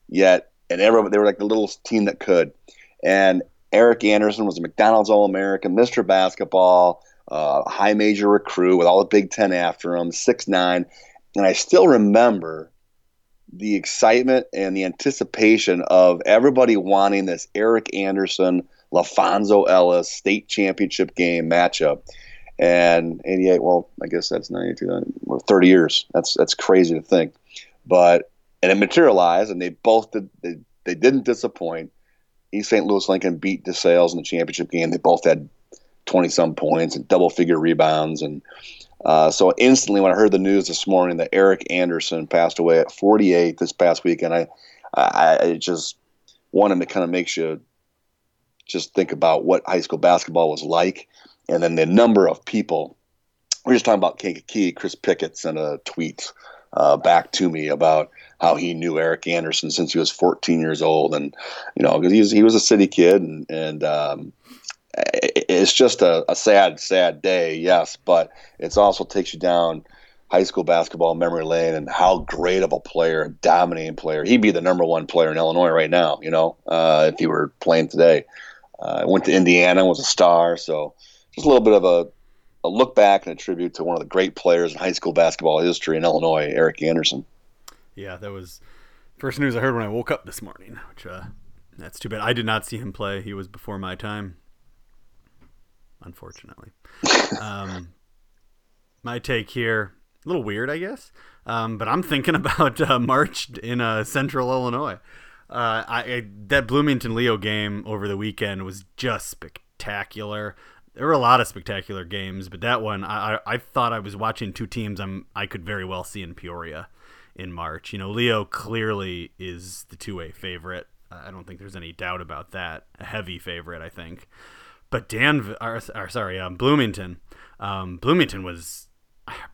Yet, and everybody, they were like the little team that could. And Eric Anderson was a McDonald's All American, Mr. Basketball, uh, high major recruit with all the Big Ten after him, six nine. And I still remember the excitement and the anticipation of everybody wanting this Eric Anderson, LaFonso Ellis state championship game matchup and 88 well i guess that's 92 or 30 years. That's that's crazy to think. But and it materialized and they both did they, they didn't disappoint. East st louis lincoln beat desales in the championship game. They both had 20 some points and double figure rebounds. And uh, so instantly when i heard the news this morning that eric anderson passed away at 48 this past weekend i i, I just wanted to kind of make you just think about what high school basketball was like and then the number of people. We are just talking about Kankakee. Chris Pickett sent a tweet uh, back to me about how he knew Eric Anderson since he was 14 years old, and you know because he was he was a city kid, and and um, it's just a, a sad sad day, yes, but it also takes you down high school basketball memory lane and how great of a player, a dominating player. He'd be the number one player in Illinois right now, you know, uh, if he were playing today. Uh, went to Indiana, was a star, so just a little bit of a, a look back and a tribute to one of the great players in high school basketball history in Illinois, Eric Anderson. Yeah, that was first news I heard when I woke up this morning. Which uh, that's too bad. I did not see him play. He was before my time, unfortunately. um, my take here, a little weird, I guess. Um, but I'm thinking about uh, March in uh, Central Illinois. Uh, I, I, that Bloomington Leo game over the weekend was just spectacular there were a lot of spectacular games, but that one, I, I, thought I was watching two teams I'm I could very well see in Peoria in March. You know, Leo clearly is the two way favorite. I don't think there's any doubt about that. A heavy favorite, I think. But Dan, or, or sorry, um, Bloomington. Um, Bloomington was,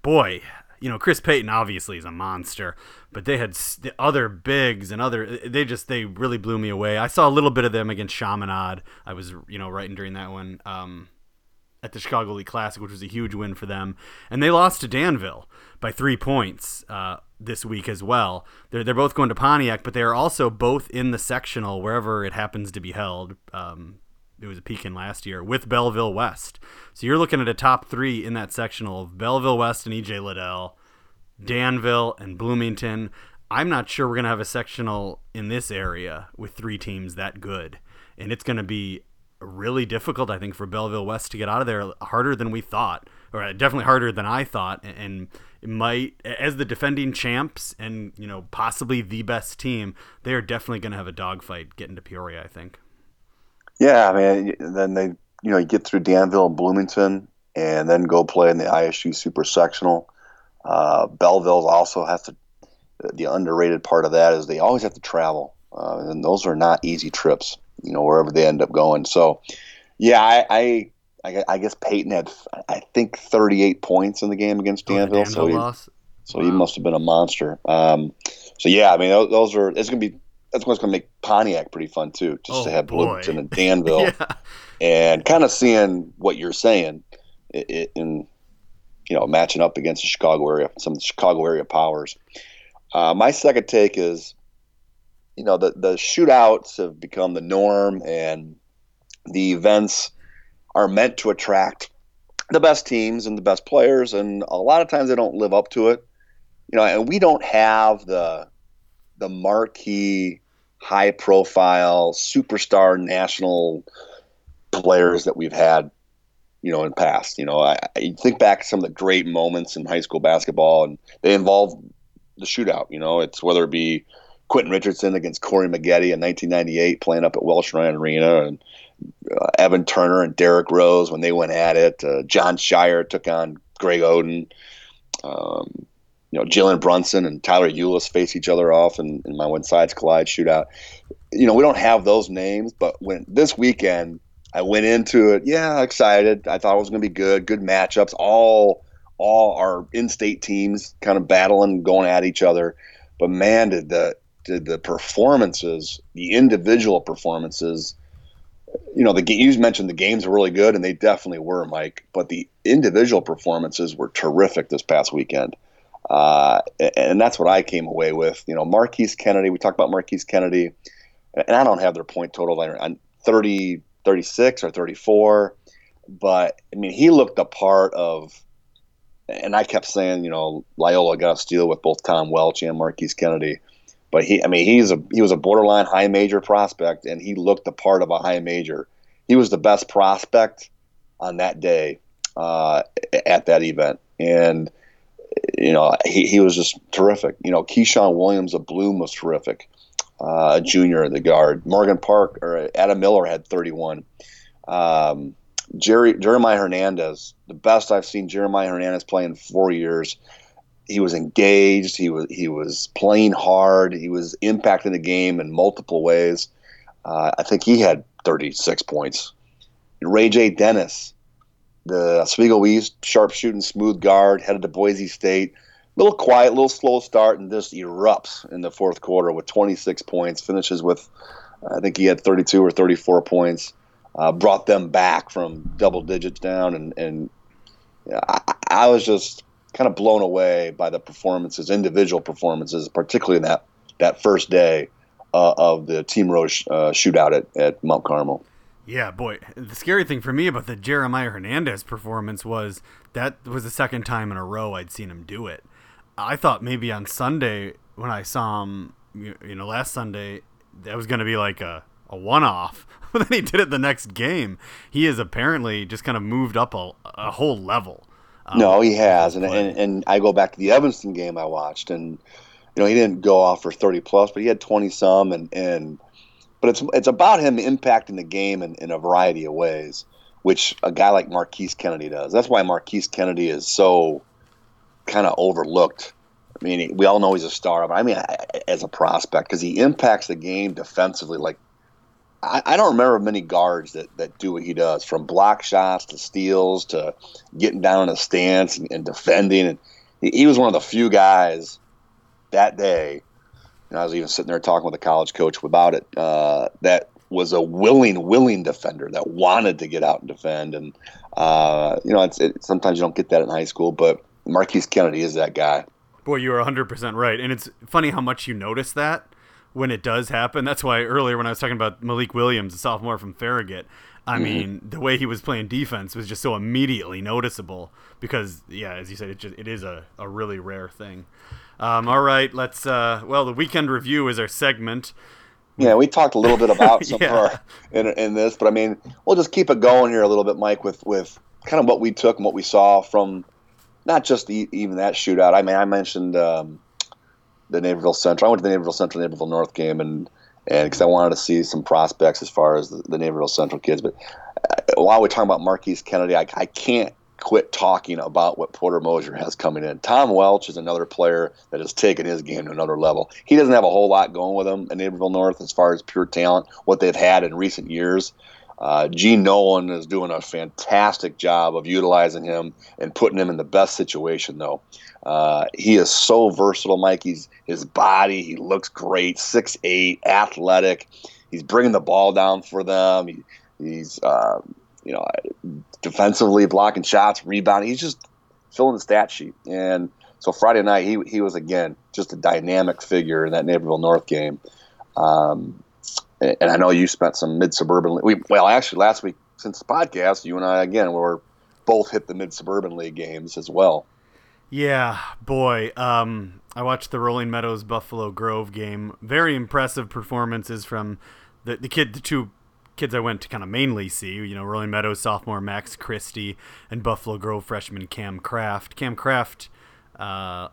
boy, you know, Chris Payton obviously is a monster, but they had the other bigs and other. They just they really blew me away. I saw a little bit of them against Chaminade. I was you know writing during that one. Um, at the Chicago Elite Classic, which was a huge win for them. And they lost to Danville by three points uh, this week as well. They're, they're both going to Pontiac, but they are also both in the sectional wherever it happens to be held. Um, it was a Pekin last year with Belleville West. So you're looking at a top three in that sectional of Belleville West and EJ Liddell, Danville, and Bloomington. I'm not sure we're going to have a sectional in this area with three teams that good. And it's going to be really difficult, I think, for Belleville West to get out of there. Harder than we thought, or definitely harder than I thought. And it might, as the defending champs and you know possibly the best team, they are definitely going to have a dogfight getting to Peoria. I think. Yeah, I mean, then they you know you get through Danville and Bloomington, and then go play in the ISU Super Sectional. Uh, Belleville also has to. The underrated part of that is they always have to travel, uh, and those are not easy trips you know wherever they end up going. So, yeah, I, I, I guess Peyton had I think 38 points in the game against Danville. Oh, so he, loss. So wow. he must have been a monster. Um, so yeah, I mean those, those are it's gonna be that's what's gonna make Pontiac pretty fun too, just oh, to have Bloomington and Danville, yeah. and kind of seeing what you're saying in you know matching up against the Chicago area, some of the Chicago area powers. Uh, my second take is, you know, the the shootouts have become the norm, and the events are meant to attract the best teams and the best players, and a lot of times they don't live up to it. You know, and we don't have the the marquee, high profile, superstar national players that we've had you know, in past. You know, I, I, think back to some of the great moments in high school basketball, and they involve the shootout. You know, it's whether it be Quentin Richardson against Corey Maggette in 1998, playing up at Welsh Ryan Arena, and uh, Evan Turner and Derrick Rose when they went at it. Uh, Jon Scheyer took on Greg Oden. Um, you know, Jalen Brunson and Tyler Ulis face each other off in, in my When Sides Collide shootout. You know, we don't have those names, but when this weekend I went into it, yeah, excited. I thought it was going to be good, good matchups. All all our in-state teams kind of battling, going at each other. But man, did the did the performances, the individual performances, you know, the you mentioned the games were really good, and they definitely were, Mike. But the individual performances were terrific this past weekend, uh, and that's what I came away with. You know, Marquise Kennedy. We talked about Marquise Kennedy, and I don't have their point total. I'm 30, 36 or 34, but I mean, he looked a part of and I kept saying, you know, Loyola got a steal with both Tom Welch and Marquise Kennedy. But he, I mean, he's a he was a borderline high major prospect, and he looked the part of a high major. He was the best prospect on that day uh, at that event, and you know, he, he was just terrific. You know, Keyshawn Williams of Bloom was terrific, uh, a junior, the guard. Morgan Park or Adam Miller had 31. Um, Jerry Jeremiah Hernandez, the best I've seen Jeremiah Hernandez play in four years. He was engaged. He was he was playing hard. He was impacting the game in multiple ways. Uh, I think he had 36 points. Ray J. Dennis, the Oswego East sharpshooting smooth guard, headed to Boise State. Little quiet, little slow start, and just erupts in the fourth quarter with 26 points. Finishes with, I think he had 32 or 34 points uh, brought them back from double digits down, and and I, I, was just kind of blown away by the performances, individual performances, particularly in that that first day uh, of the Team Rose uh, shootout at, at Mount Carmel. Yeah, boy. The scary thing for me about the Jeremiah Hernandez performance was that was the second time in a row I'd seen him do it. I thought maybe on Sunday when I saw him, you know, last Sunday, that was going to be like a, a one off. but then he did it the next game. He has apparently just kind of moved up a, a whole level. Um, no, he has, and, and and I go back to the Evanston game I watched, and you know he didn't go off for thirty plus, but he had twenty some, and and but it's it's about him impacting the game in, in a variety of ways, which a guy like Marquise Kennedy does. That's why Marquise Kennedy is so kind of overlooked. I mean, we all know he's a star, but I mean, as a prospect, because he impacts the game defensively like I, I, don't remember many guards that, that do what he does, from block shots to steals to getting down in a stance and, and defending. And he, he, was one of the few guys that day. And I was even sitting there talking with a college coach about it. Uh, that was a willing, willing defender that wanted to get out and defend. And uh, you know, it's it, sometimes you don't get that in high school, but Marquise Kennedy is that guy. Boy, you are 100% right. And it's funny how much you notice that when it does happen. That's why earlier when I was talking about Malik Williams, a sophomore from Farragut, I mm-hmm. mean the way he was playing defense was just so immediately noticeable because yeah, as you said, it just it is a, a really rare thing. Um, all right, let's uh, well the weekend review is our segment. Yeah, we talked a little bit about some yeah. our, in, in this, but I mean, we'll just keep it going here a little bit, Mike, with with kind of what we took and what we saw from not just the, even that shootout. I mean, I mentioned um, the Naperville Central. I went to the Naperville Central Naperville North game and and because I wanted to see some prospects as far as the, the Naperville Central kids. But uh, while we're talking about Marquise Kennedy, I, I can't quit talking about what Porter Moser has coming in. Tom Welch is another player that has taken his game to another level. He doesn't have a whole lot going with him in Naperville North as far as pure talent, what they've had in recent years. Uh, Gene Nolan is doing a fantastic job of utilizing him and putting him in the best situation, though. Uh, he is so versatile, Mike. He's his body. He looks great. Six eight, athletic. He's bringing the ball down for them. He, he's uh, you know defensively blocking shots, rebounding. He's just filling the stat sheet. And so Friday night, he he was again just a dynamic figure in that Naperville North game. Um, and I know you spent some mid suburban. We well, actually, last week since the podcast, you and I again we were both hit the mid suburban league games as well. Yeah, boy. Um, I watched the Rolling Meadows Buffalo Grove game. Very impressive performances from the the kid, the two kids I went to kind of mainly see. You know, Rolling Meadows sophomore Max Christie and Buffalo Grove freshman Cam Kraft. Cam Kraft. Uh,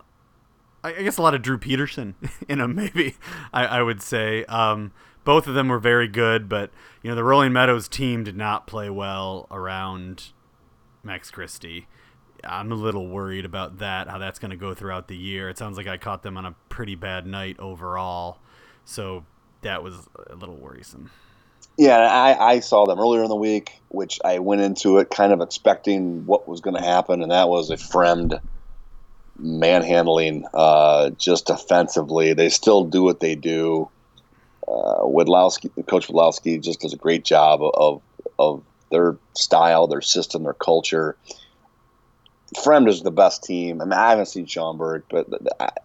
I guess a lot of Drew Peterson in him, maybe I, I would say. Um, both of them were very good, but you know the Rolling Meadows team did not play well around Max Christie. I'm a little worried about that, how that's going to go throughout the year. It sounds like I caught them on a pretty bad night overall, so that was a little worrisome. Yeah, I, I saw them earlier in the week, which I went into it kind of expecting what was going to happen, and that was a Fremd manhandling uh, just offensively. They still do what they do uh, Widlowski, Coach Widlowski, just does a great job of of their style, their system, their culture. Fremd is the best team. I mean, I haven't seen Schaumburg, but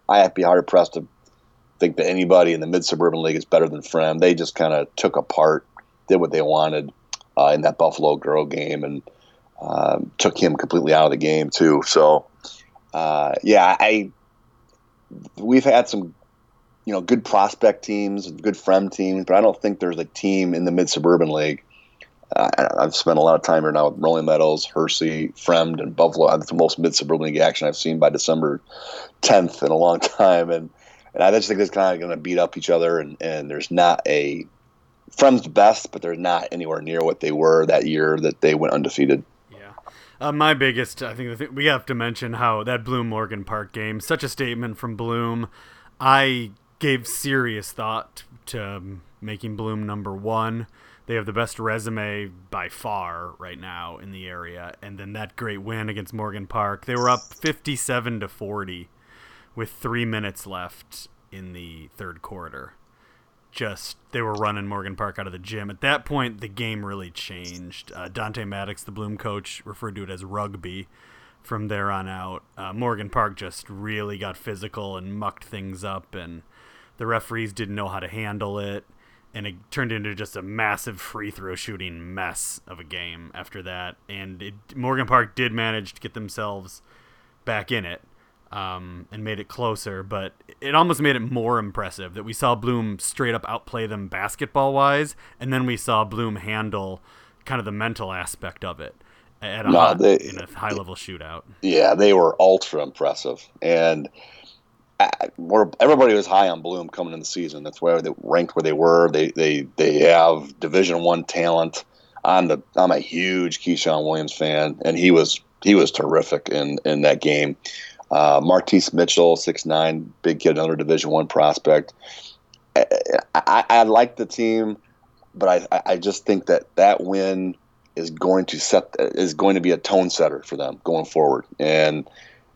I, would be hard pressed to think that anybody in the mid suburban league is better than Fremd. They just kind of took apart, did what they wanted uh, in that Buffalo Grove game, and um, took him completely out of the game too. So, uh, yeah, I we've had some you know good prospect teams, good Fremd teams, but I don't think there's a team in the mid suburban league. Uh, I've spent a lot of time here now with Rolling Meadows, Hersey, Fremd, and Buffalo. That's the most mid suburban league action I've seen by December 10th in a long time, and and I just think it's kind of going to beat up each other, and and there's not a Fremd's best, but they're not anywhere near what they were that year that they went undefeated. Yeah, uh, my biggest, I think, th- we have to mention how that Bloom Morgan Park game, such a statement from Bloom. I gave serious thought to making Bloom number one. They have the best resume by far right now in the area, and then that great win against Morgan Park. They were up fifty-seven to forty with three minutes left in the third quarter. Just they were running Morgan Park out of the gym. At that point, the game really changed. Uh, Dante Maddox, the Bloom coach, referred to it as rugby from there on out. Uh, Morgan Park just really got physical and mucked things up, and the referees didn't know how to handle it, and it turned into just a massive free throw shooting mess of a game after that. And it, Morgan Park did manage to get themselves back in it um, and made it closer, but it almost made it more impressive that we saw Bloom straight up outplay them basketball wise, and then we saw Bloom handle kind of the mental aspect of it at a no, high, they, in a high level shootout. Yeah, they were ultra impressive, and everybody was high on Bloom coming in the season. That's why they ranked where they were. They they they have Division One talent. I'm the I'm a huge Keyshawn Williams fan, and he was he was terrific in in that game. Uh, Martise Mitchell, six nine, big kid, another Division One prospect. I, I, I like the team, but I I just think that that win is going to set is going to be a tone setter for them going forward, and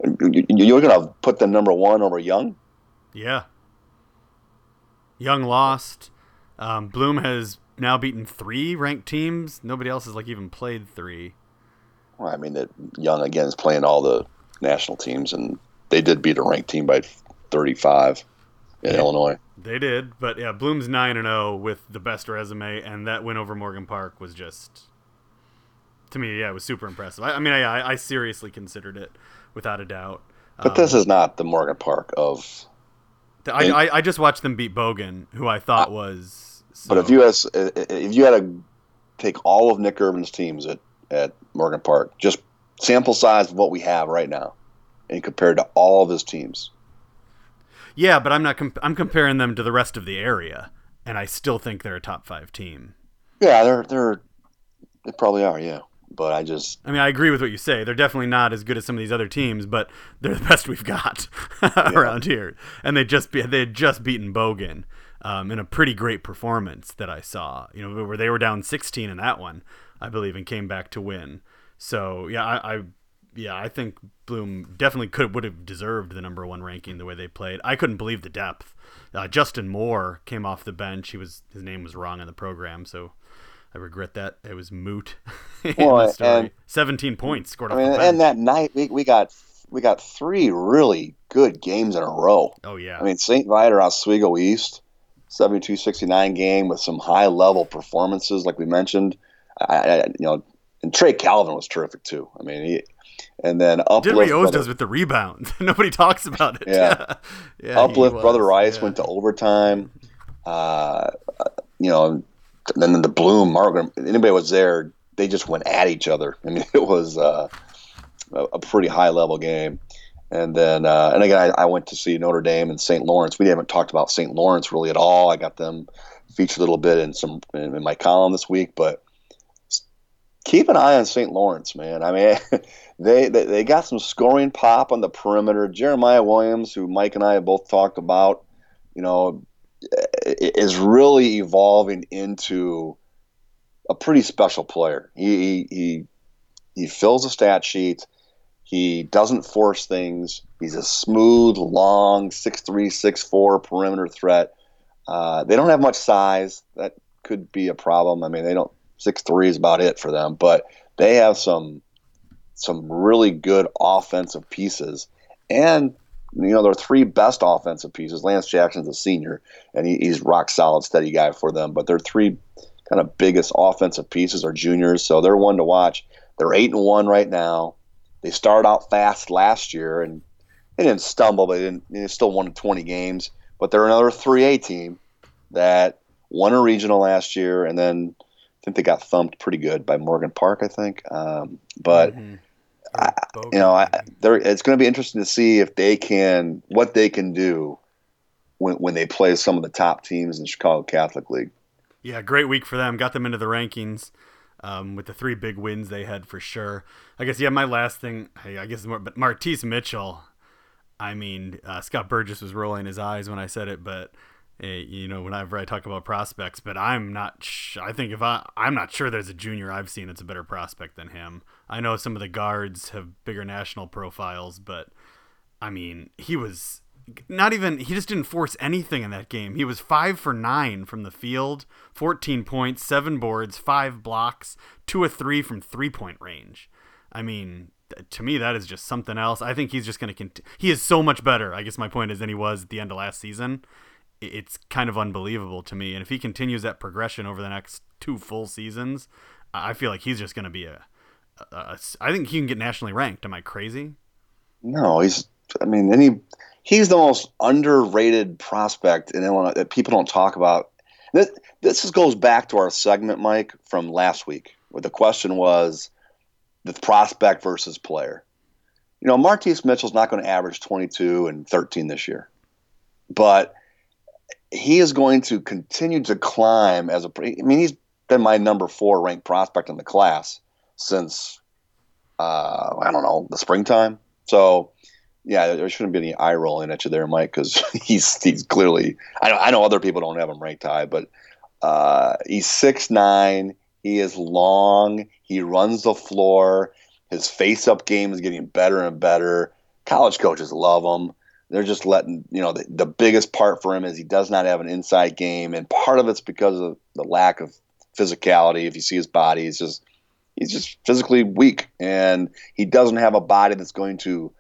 you're going to put the number one over Young? Yeah. Young lost. Um, Bloom has now beaten three ranked teams. Nobody else has like even played three. Well, I mean that Young again is playing all the national teams, and they did beat a ranked team by 35 in Illinois. They did, but yeah, Bloom's nine and zero oh with the best resume, and that win over Morgan Park was just to me, yeah, it was super impressive. I, I mean, I, I seriously considered it without a doubt. But um, this is not the Morgan Park of. I, I, I, just watched them beat Bogan, who I thought uh, was. So... But if you had if you had to take all of Nick Irvin's teams at at Morgan Park, just sample size of what we have right now, and compared to all of his teams. Yeah, but I'm not. Comp- I'm comparing them to the rest of the area, and I still think they're a top five team. Yeah, they're they're they probably are. Yeah but I just. I mean, I agree with what you say. They're definitely not as good as some of these other teams, but they're the best we've got around here. And they just be, they had just beaten Bogan. um, in a pretty great performance that I saw. You know, where they were down 16 in that one, I believe, and came back to win. So yeah, I, I yeah, I think Bloom definitely could would have deserved the number one ranking the way they played. I couldn't believe the depth. Uh, Justin Moore came off the bench. He was his name was wrong in the program, so I regret that. It was moot. well, and, Seventeen points scored I mean, And that night we, we got we got three really good games in a row. Oh yeah. I mean St. Viator Oswego East, 72-69 game with some high level performances like we mentioned. I, I, you know, and Trey Calvin was terrific too. I mean, he and then uplift. Did O's does with the rebound. Nobody talks about it. Yeah, yeah. uplift. Brother Rice yeah. went to overtime. Uh, you know, then the Bloom, Margaret, anybody was there, they just went at each other. I mean, it was uh, a, a, pretty high level game. And then, uh, and again, I, I, went to see Notre Dame and St. Lawrence. We haven't talked about St. Lawrence really at all. I got them featured a little bit in some in, in my column this week, but keep an eye on St. Lawrence, man. I mean, they, they, they got some scoring pop on the perimeter. Jeremiah Williams, who Mike and I have both talked about, you know, is really evolving into a pretty special player. He he he fills a stat sheet. He doesn't force things. He's a smooth, long, six three, six four perimeter threat. Uh, they don't have much size. That could be a problem. I mean, they don't six three is about it for them, but they have some some really good offensive pieces, and you know their three best offensive pieces. Lance Jackson's a senior, and he, he's rock solid, steady guy for them. But their three kind of biggest offensive pieces are juniors, so they're one to watch. They're eight and one right now. They started out fast last year, and they didn't stumble, but they, didn't, they still won 20 games. But they're another 3A team that won a regional last year, and then I think they got thumped pretty good by Morgan Park. I think, um, but. Mm-hmm I, you know, I, it's going to be interesting to see if they can what they can do when when they play some of the top teams in Chicago Catholic League. Yeah, great week for them. Got them into the rankings um, with the three big wins they had for sure. I guess yeah. My last thing, I guess, but Martise Mitchell. I mean, uh, Scott Burgess was rolling his eyes when I said it, but you know, whenever I talk about prospects, but I'm not. Sh- I think if I, I'm not sure there's a junior I've seen that's a better prospect than him. I know some of the guards have bigger national profiles, but I mean, he was not even. He just didn't force anything in that game. He was five for nine from the field, 14 points, seven boards, five blocks, two or three from three point range. I mean, to me that is just something else. I think he's just going to continue. He is so much better. I guess my point is than he was at the end of last season it's kind of unbelievable to me. And if he continues that progression over the next two full seasons, I feel like he's just going to be a, Uh, a. I think he can get nationally ranked. Am I crazy? No, he's. I mean, any he's the most underrated prospect in Illinois that people don't talk about. This this goes back to our segment, Mike, from last week, where the question was the prospect versus player. You know, Martise Mitchell's not going to average 22 and 13 this year, but he is going to continue to climb as a. I mean, he's been my number four ranked prospect in the class since uh, I don't know the springtime. So yeah, there shouldn't be any eye rolling at you there, Mike, because he's he's clearly. I know I know other people don't have him ranked high, but uh, he's six nine. He is long. He runs the floor. His face up game is getting better and better. College coaches love him they're just letting you know the, the biggest part for him is he does not have an inside game, and part of it's because of the lack of physicality. If you see his body, he's just he's just physically weak, and he doesn't have a body that's going to.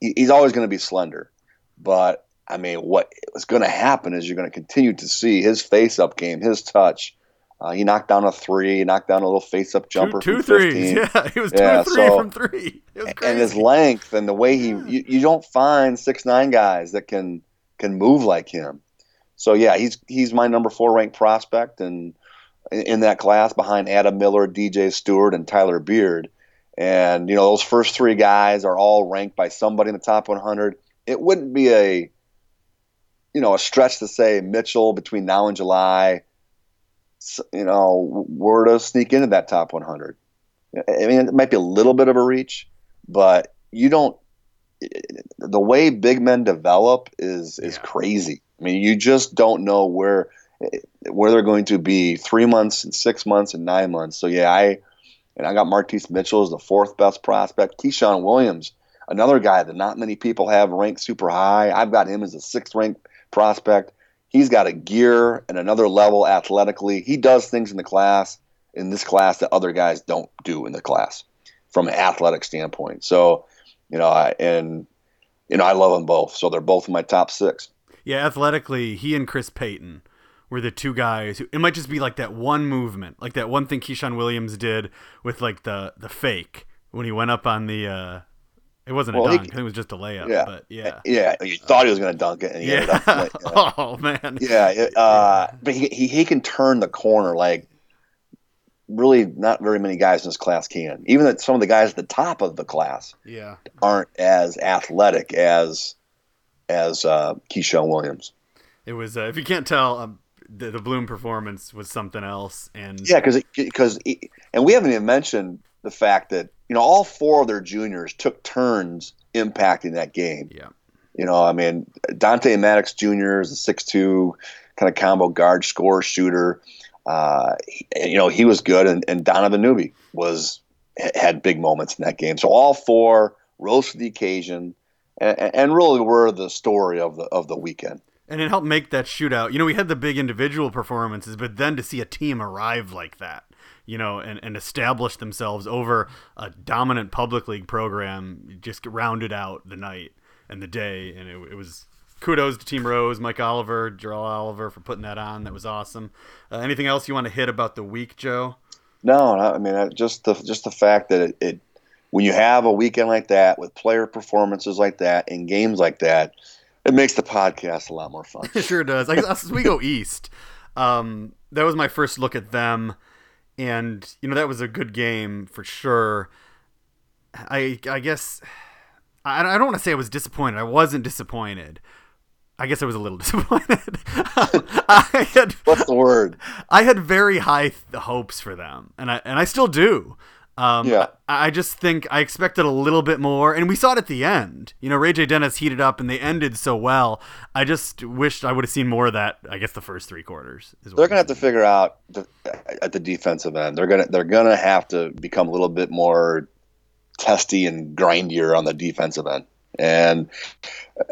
He, he's always going to be slender, but I mean, what is going to happen is you're going to continue to see his face-up game, his touch, uh, he knocked down a three, he knocked down a little face-up jumper. Two, two threes, yeah. He was two yeah, three so, from three. And his length and the way he, you, you, don't find six nine guys that can can move like him. So yeah, he's he's my number four ranked prospect, and in, that class behind Adam Miller, DJ Stewart, and Tyler Beard. And you know those first three guys are all ranked by somebody in the top 100. It wouldn't be a you know a stretch to say Mitchell between now and July you know, were to sneak into that top 100. I mean, it might be a little bit of a reach, but you don't. The way big men develop is is yeah. crazy. I mean, you just don't know where where they're going to be three months and six months and nine months. So yeah, I and I got Martise Mitchell as the fourth best prospect. Keyshawn Williams, another guy that not many people have ranked super high. I've got him as a sixth ranked prospect. He's got a gear and another level athletically. He does things in the class in this class that other guys don't do in the class from an athletic standpoint. So, you know, I, and you know, I love them both. So they're both in my top six. Yeah, athletically, he and Chris Payton were the two guys who it might just be like that one movement, like that one thing Keyshawn Williams did with like the the fake when he went up on the uh it wasn't well, a dunk. He, I think it was just a layup. Yeah, but yeah, yeah. You thought he was going to dunk it, and he yeah. ended up. oh man. Yeah, it, uh, but he, he he can turn the corner like really not very many guys in this class can. Even that some of the guys at the top of the class, yeah, aren't as athletic as as uh, Keyshawn Williams. It was, uh, if you can't tell, um, the, the Bloom performance was something else, and yeah, because because and we haven't even mentioned the fact that you know all four of their juniors took turns impacting that game. Yeah, you know, I mean Dante Maddox Jr. is a six two kind of combo guard scorer shooter. Uh, you know, he was good, and, and Donovan Newby was had big moments in that game. So all four rose to the occasion, and, and really were the story of the of the weekend and it helped make that shootout. You know, we had the big individual performances, but then to see a team arrive like that, you know, and, and establish themselves over a dominant public league program just rounded out the night and the day. And it, it was kudos to Team Rose, Mike Oliver, Jarrell Oliver for putting that on. That was awesome. Uh, anything else you want to hit about the week, Joe? No, I mean just the just the fact that it, it when you have a weekend like that with player performances like that in games like that, it makes the podcast a lot more fun. it sure does. I guess we go east. Um, that was my first look at them, and you know that was a good game for sure. I I guess I, I don't want to say I was disappointed. I wasn't disappointed. I guess I was a little disappointed. I had what's the word? I had very high th- hopes for them, and I and I still do. Um, yeah. I, just think I expected a little bit more, and we saw it at the end. You know, Ray J. Dennis heated up, and they ended so well. I just wished I would have seen more of that. I guess the first three quarters. they're gonna have to figure out the, at the defensive end. They're gonna they're gonna have to become a little bit more testy and grindier on the defensive end, and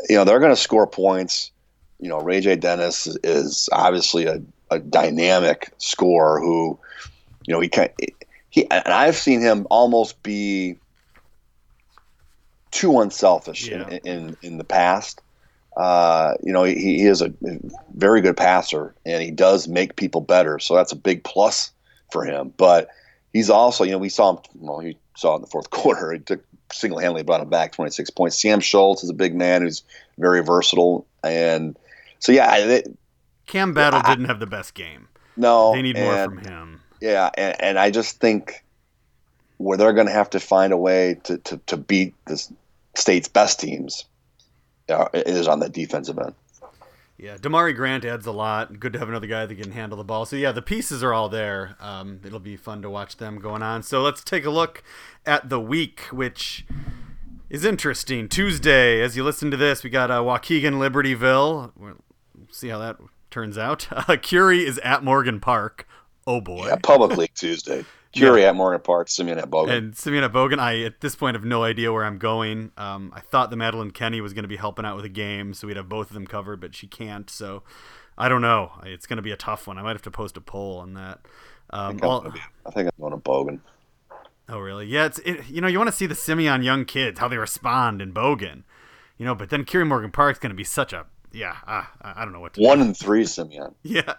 you know they're gonna score points. You know, Ray J. Dennis is obviously a, a dynamic scorer who, you know, he can he and I've seen him almost be too unselfish yeah. in, in, in the past. Uh, you know, he, he is a very good passer and he does make people better. So that's a big plus for him. But he's also, you know, we saw him, well, he saw in the fourth quarter, he took single handedly brought him back 26 points. Sam Schultz is a big man who's very versatile. And so, yeah. It, Cam Battle I, didn't have the best game. No. They need more from him. Yeah, and, and I just think where they're going to have to find a way to, to, to beat the state's best teams uh, is on the defensive end. Yeah, Damari Grant adds a lot. Good to have another guy that can handle the ball. So yeah, the pieces are all there. Um, it'll be fun to watch them going on. So let's take a look at the week, which is interesting. Tuesday, as you listen to this, we got uh, Waukegan Libertyville. We'll see how that turns out. Uh, Curie is at Morgan Park. Oh boy. Yeah, Public League Tuesday. Curie yeah. at Morgan Park, Simeon at Bogan. And Simeon at Bogan, I at this point have no idea where I'm going. Um, I thought the Madeline Kenny was going to be helping out with a game, so we'd have both of them covered, but she can't. So I don't know. It's going to be a tough one. I might have to post a poll on that. Um, I, think I think I'm going to Bogan. Oh really? Yeah. It's it, you know you want to see the Simeon young kids how they respond in Bogan, you know. But then Curie Morgan Park's going to be such a yeah, uh, I don't know what to One do. and three, Simeon. yeah,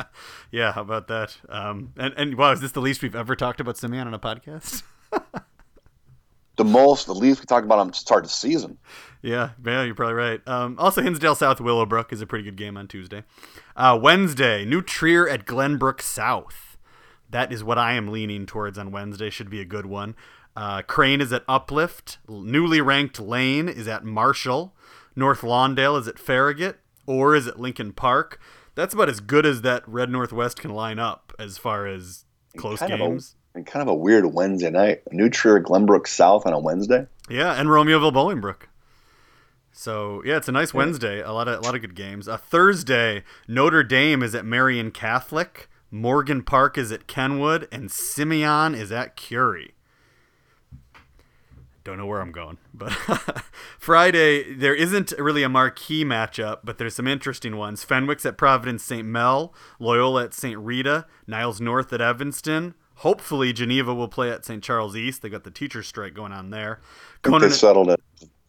yeah. How about that? Um, and and wow, is this the least we've ever talked about Simeon on a podcast? the most, the least we talked about him to start the season. Yeah, yeah, you're probably right. Um, also, Hinsdale South Willowbrook is a pretty good game on Tuesday. Uh, Wednesday, New Trier at Glenbrook South. That is what I am leaning towards on Wednesday. Should be a good one. Uh, Crane is at Uplift. Newly ranked Lane is at Marshall. North Lawndale is at Farragut or is it Lincoln Park? That's about as good as that Red Northwest can line up as far as close kind games. A, kind of a weird Wednesday night. New Trier Glenbrook South on a Wednesday. Yeah, and Romeoville Bolingbrook. So yeah, it's a nice Wednesday. A lot of a lot of good games. A Thursday, Notre Dame is at Marian Catholic. Morgan Park is at Kenwood, and Simeon is at Curie. Don't know where I'm going, but Friday there isn't really a marquee matchup, but there's some interesting ones. Fenwick's at Providence St. Mel, Loyola at St. Rita, Niles North at Evanston. Hopefully Geneva will play at St. Charles East. They got the teacher strike going on there. Think they settled it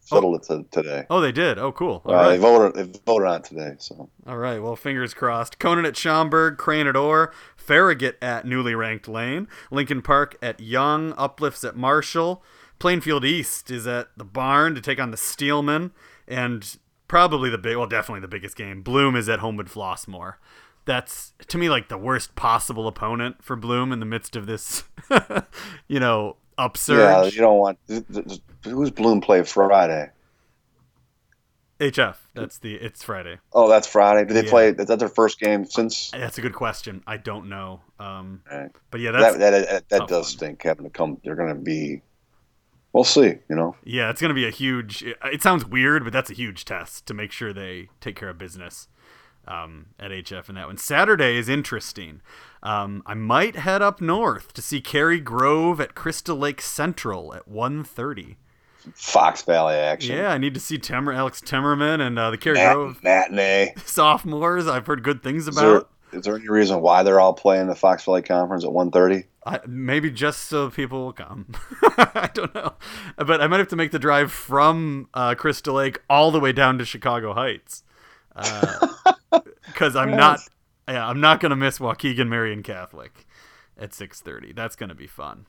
settled oh. it today. Oh, they did. Oh, cool. Uh, right. They voted. They voted on it today. So. All right. Well, fingers crossed. Conant at Schaumburg, Crane at Orr, Farragut at newly ranked Lane, Lincoln Park at Young, Uplifts at Marshall, Plainfield East is at the Barn to take on the Steelmen, and probably the big, well, definitely the biggest game. Bloom is at Homewood Flossmoor. That's to me like the worst possible opponent for Bloom in the midst of this, you know, upsurge. Yeah, you don't want who's Bloom play Friday. HF. That's the. It's Friday. Oh, that's Friday. Do they yeah. play? Is that their first game since? That's a good question. I don't know. Um, right. But yeah, that that, that, that does one. stink having to come. They're going to be. We'll see. You know. Yeah, it's going to be a huge. It sounds weird, but that's a huge test to make sure they take care of business um, at HF and that one. Saturday is interesting. Um, I might head up north to see Cary Grove at Crystal Lake Central at 1.30. Fox Valley action. Yeah, I need to see Alex Timmerman and uh, the Cary Grove matinee sophomores. I've heard good things about. Is there, is there any reason why they're all playing the Fox Valley Conference at 1.30? I, maybe just so people will come. I don't know, but I might have to make the drive from uh, Crystal Lake all the way down to Chicago Heights because uh, I'm not. Yeah, I'm not gonna miss Waukegan Marian Catholic at 6:30. That's gonna be fun.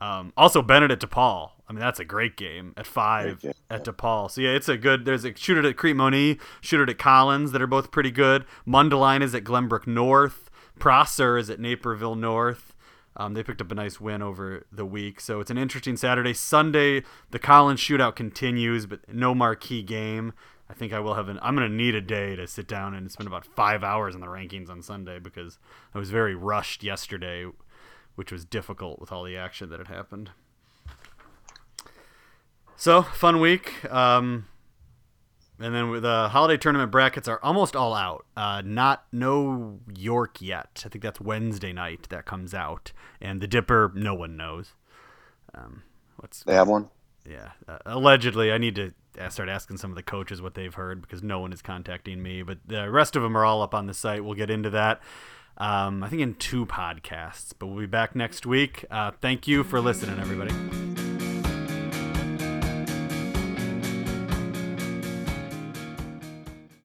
Um, also, Benedict DePaul. I mean, that's a great game at five game. at DePaul. So yeah, it's a good. There's a shooter at Crete Monee, shooter at Collins that are both pretty good. Mundelein is at Glenbrook North. Prosser is at Naperville North. Um, they picked up a nice win over the week, so it's an interesting Saturday. Sunday, the Collins shootout continues, but no marquee game. I think I will have an. I'm going to need a day to sit down and spend about five hours on the rankings on Sunday because I was very rushed yesterday which was difficult with all the action that had happened. So fun week. Um, and then the holiday tournament brackets are almost all out. Uh, not no York yet. I think that's Wednesday night that comes out, and the Dipper no one knows. Um, what's they have one? Yeah, uh, allegedly. I need to start asking some of the coaches what they've heard because no one is contacting me. But the rest of them are all up on the site. We'll get into that um, I think in two podcasts. But we'll be back next week. Uh, thank you for listening, everybody.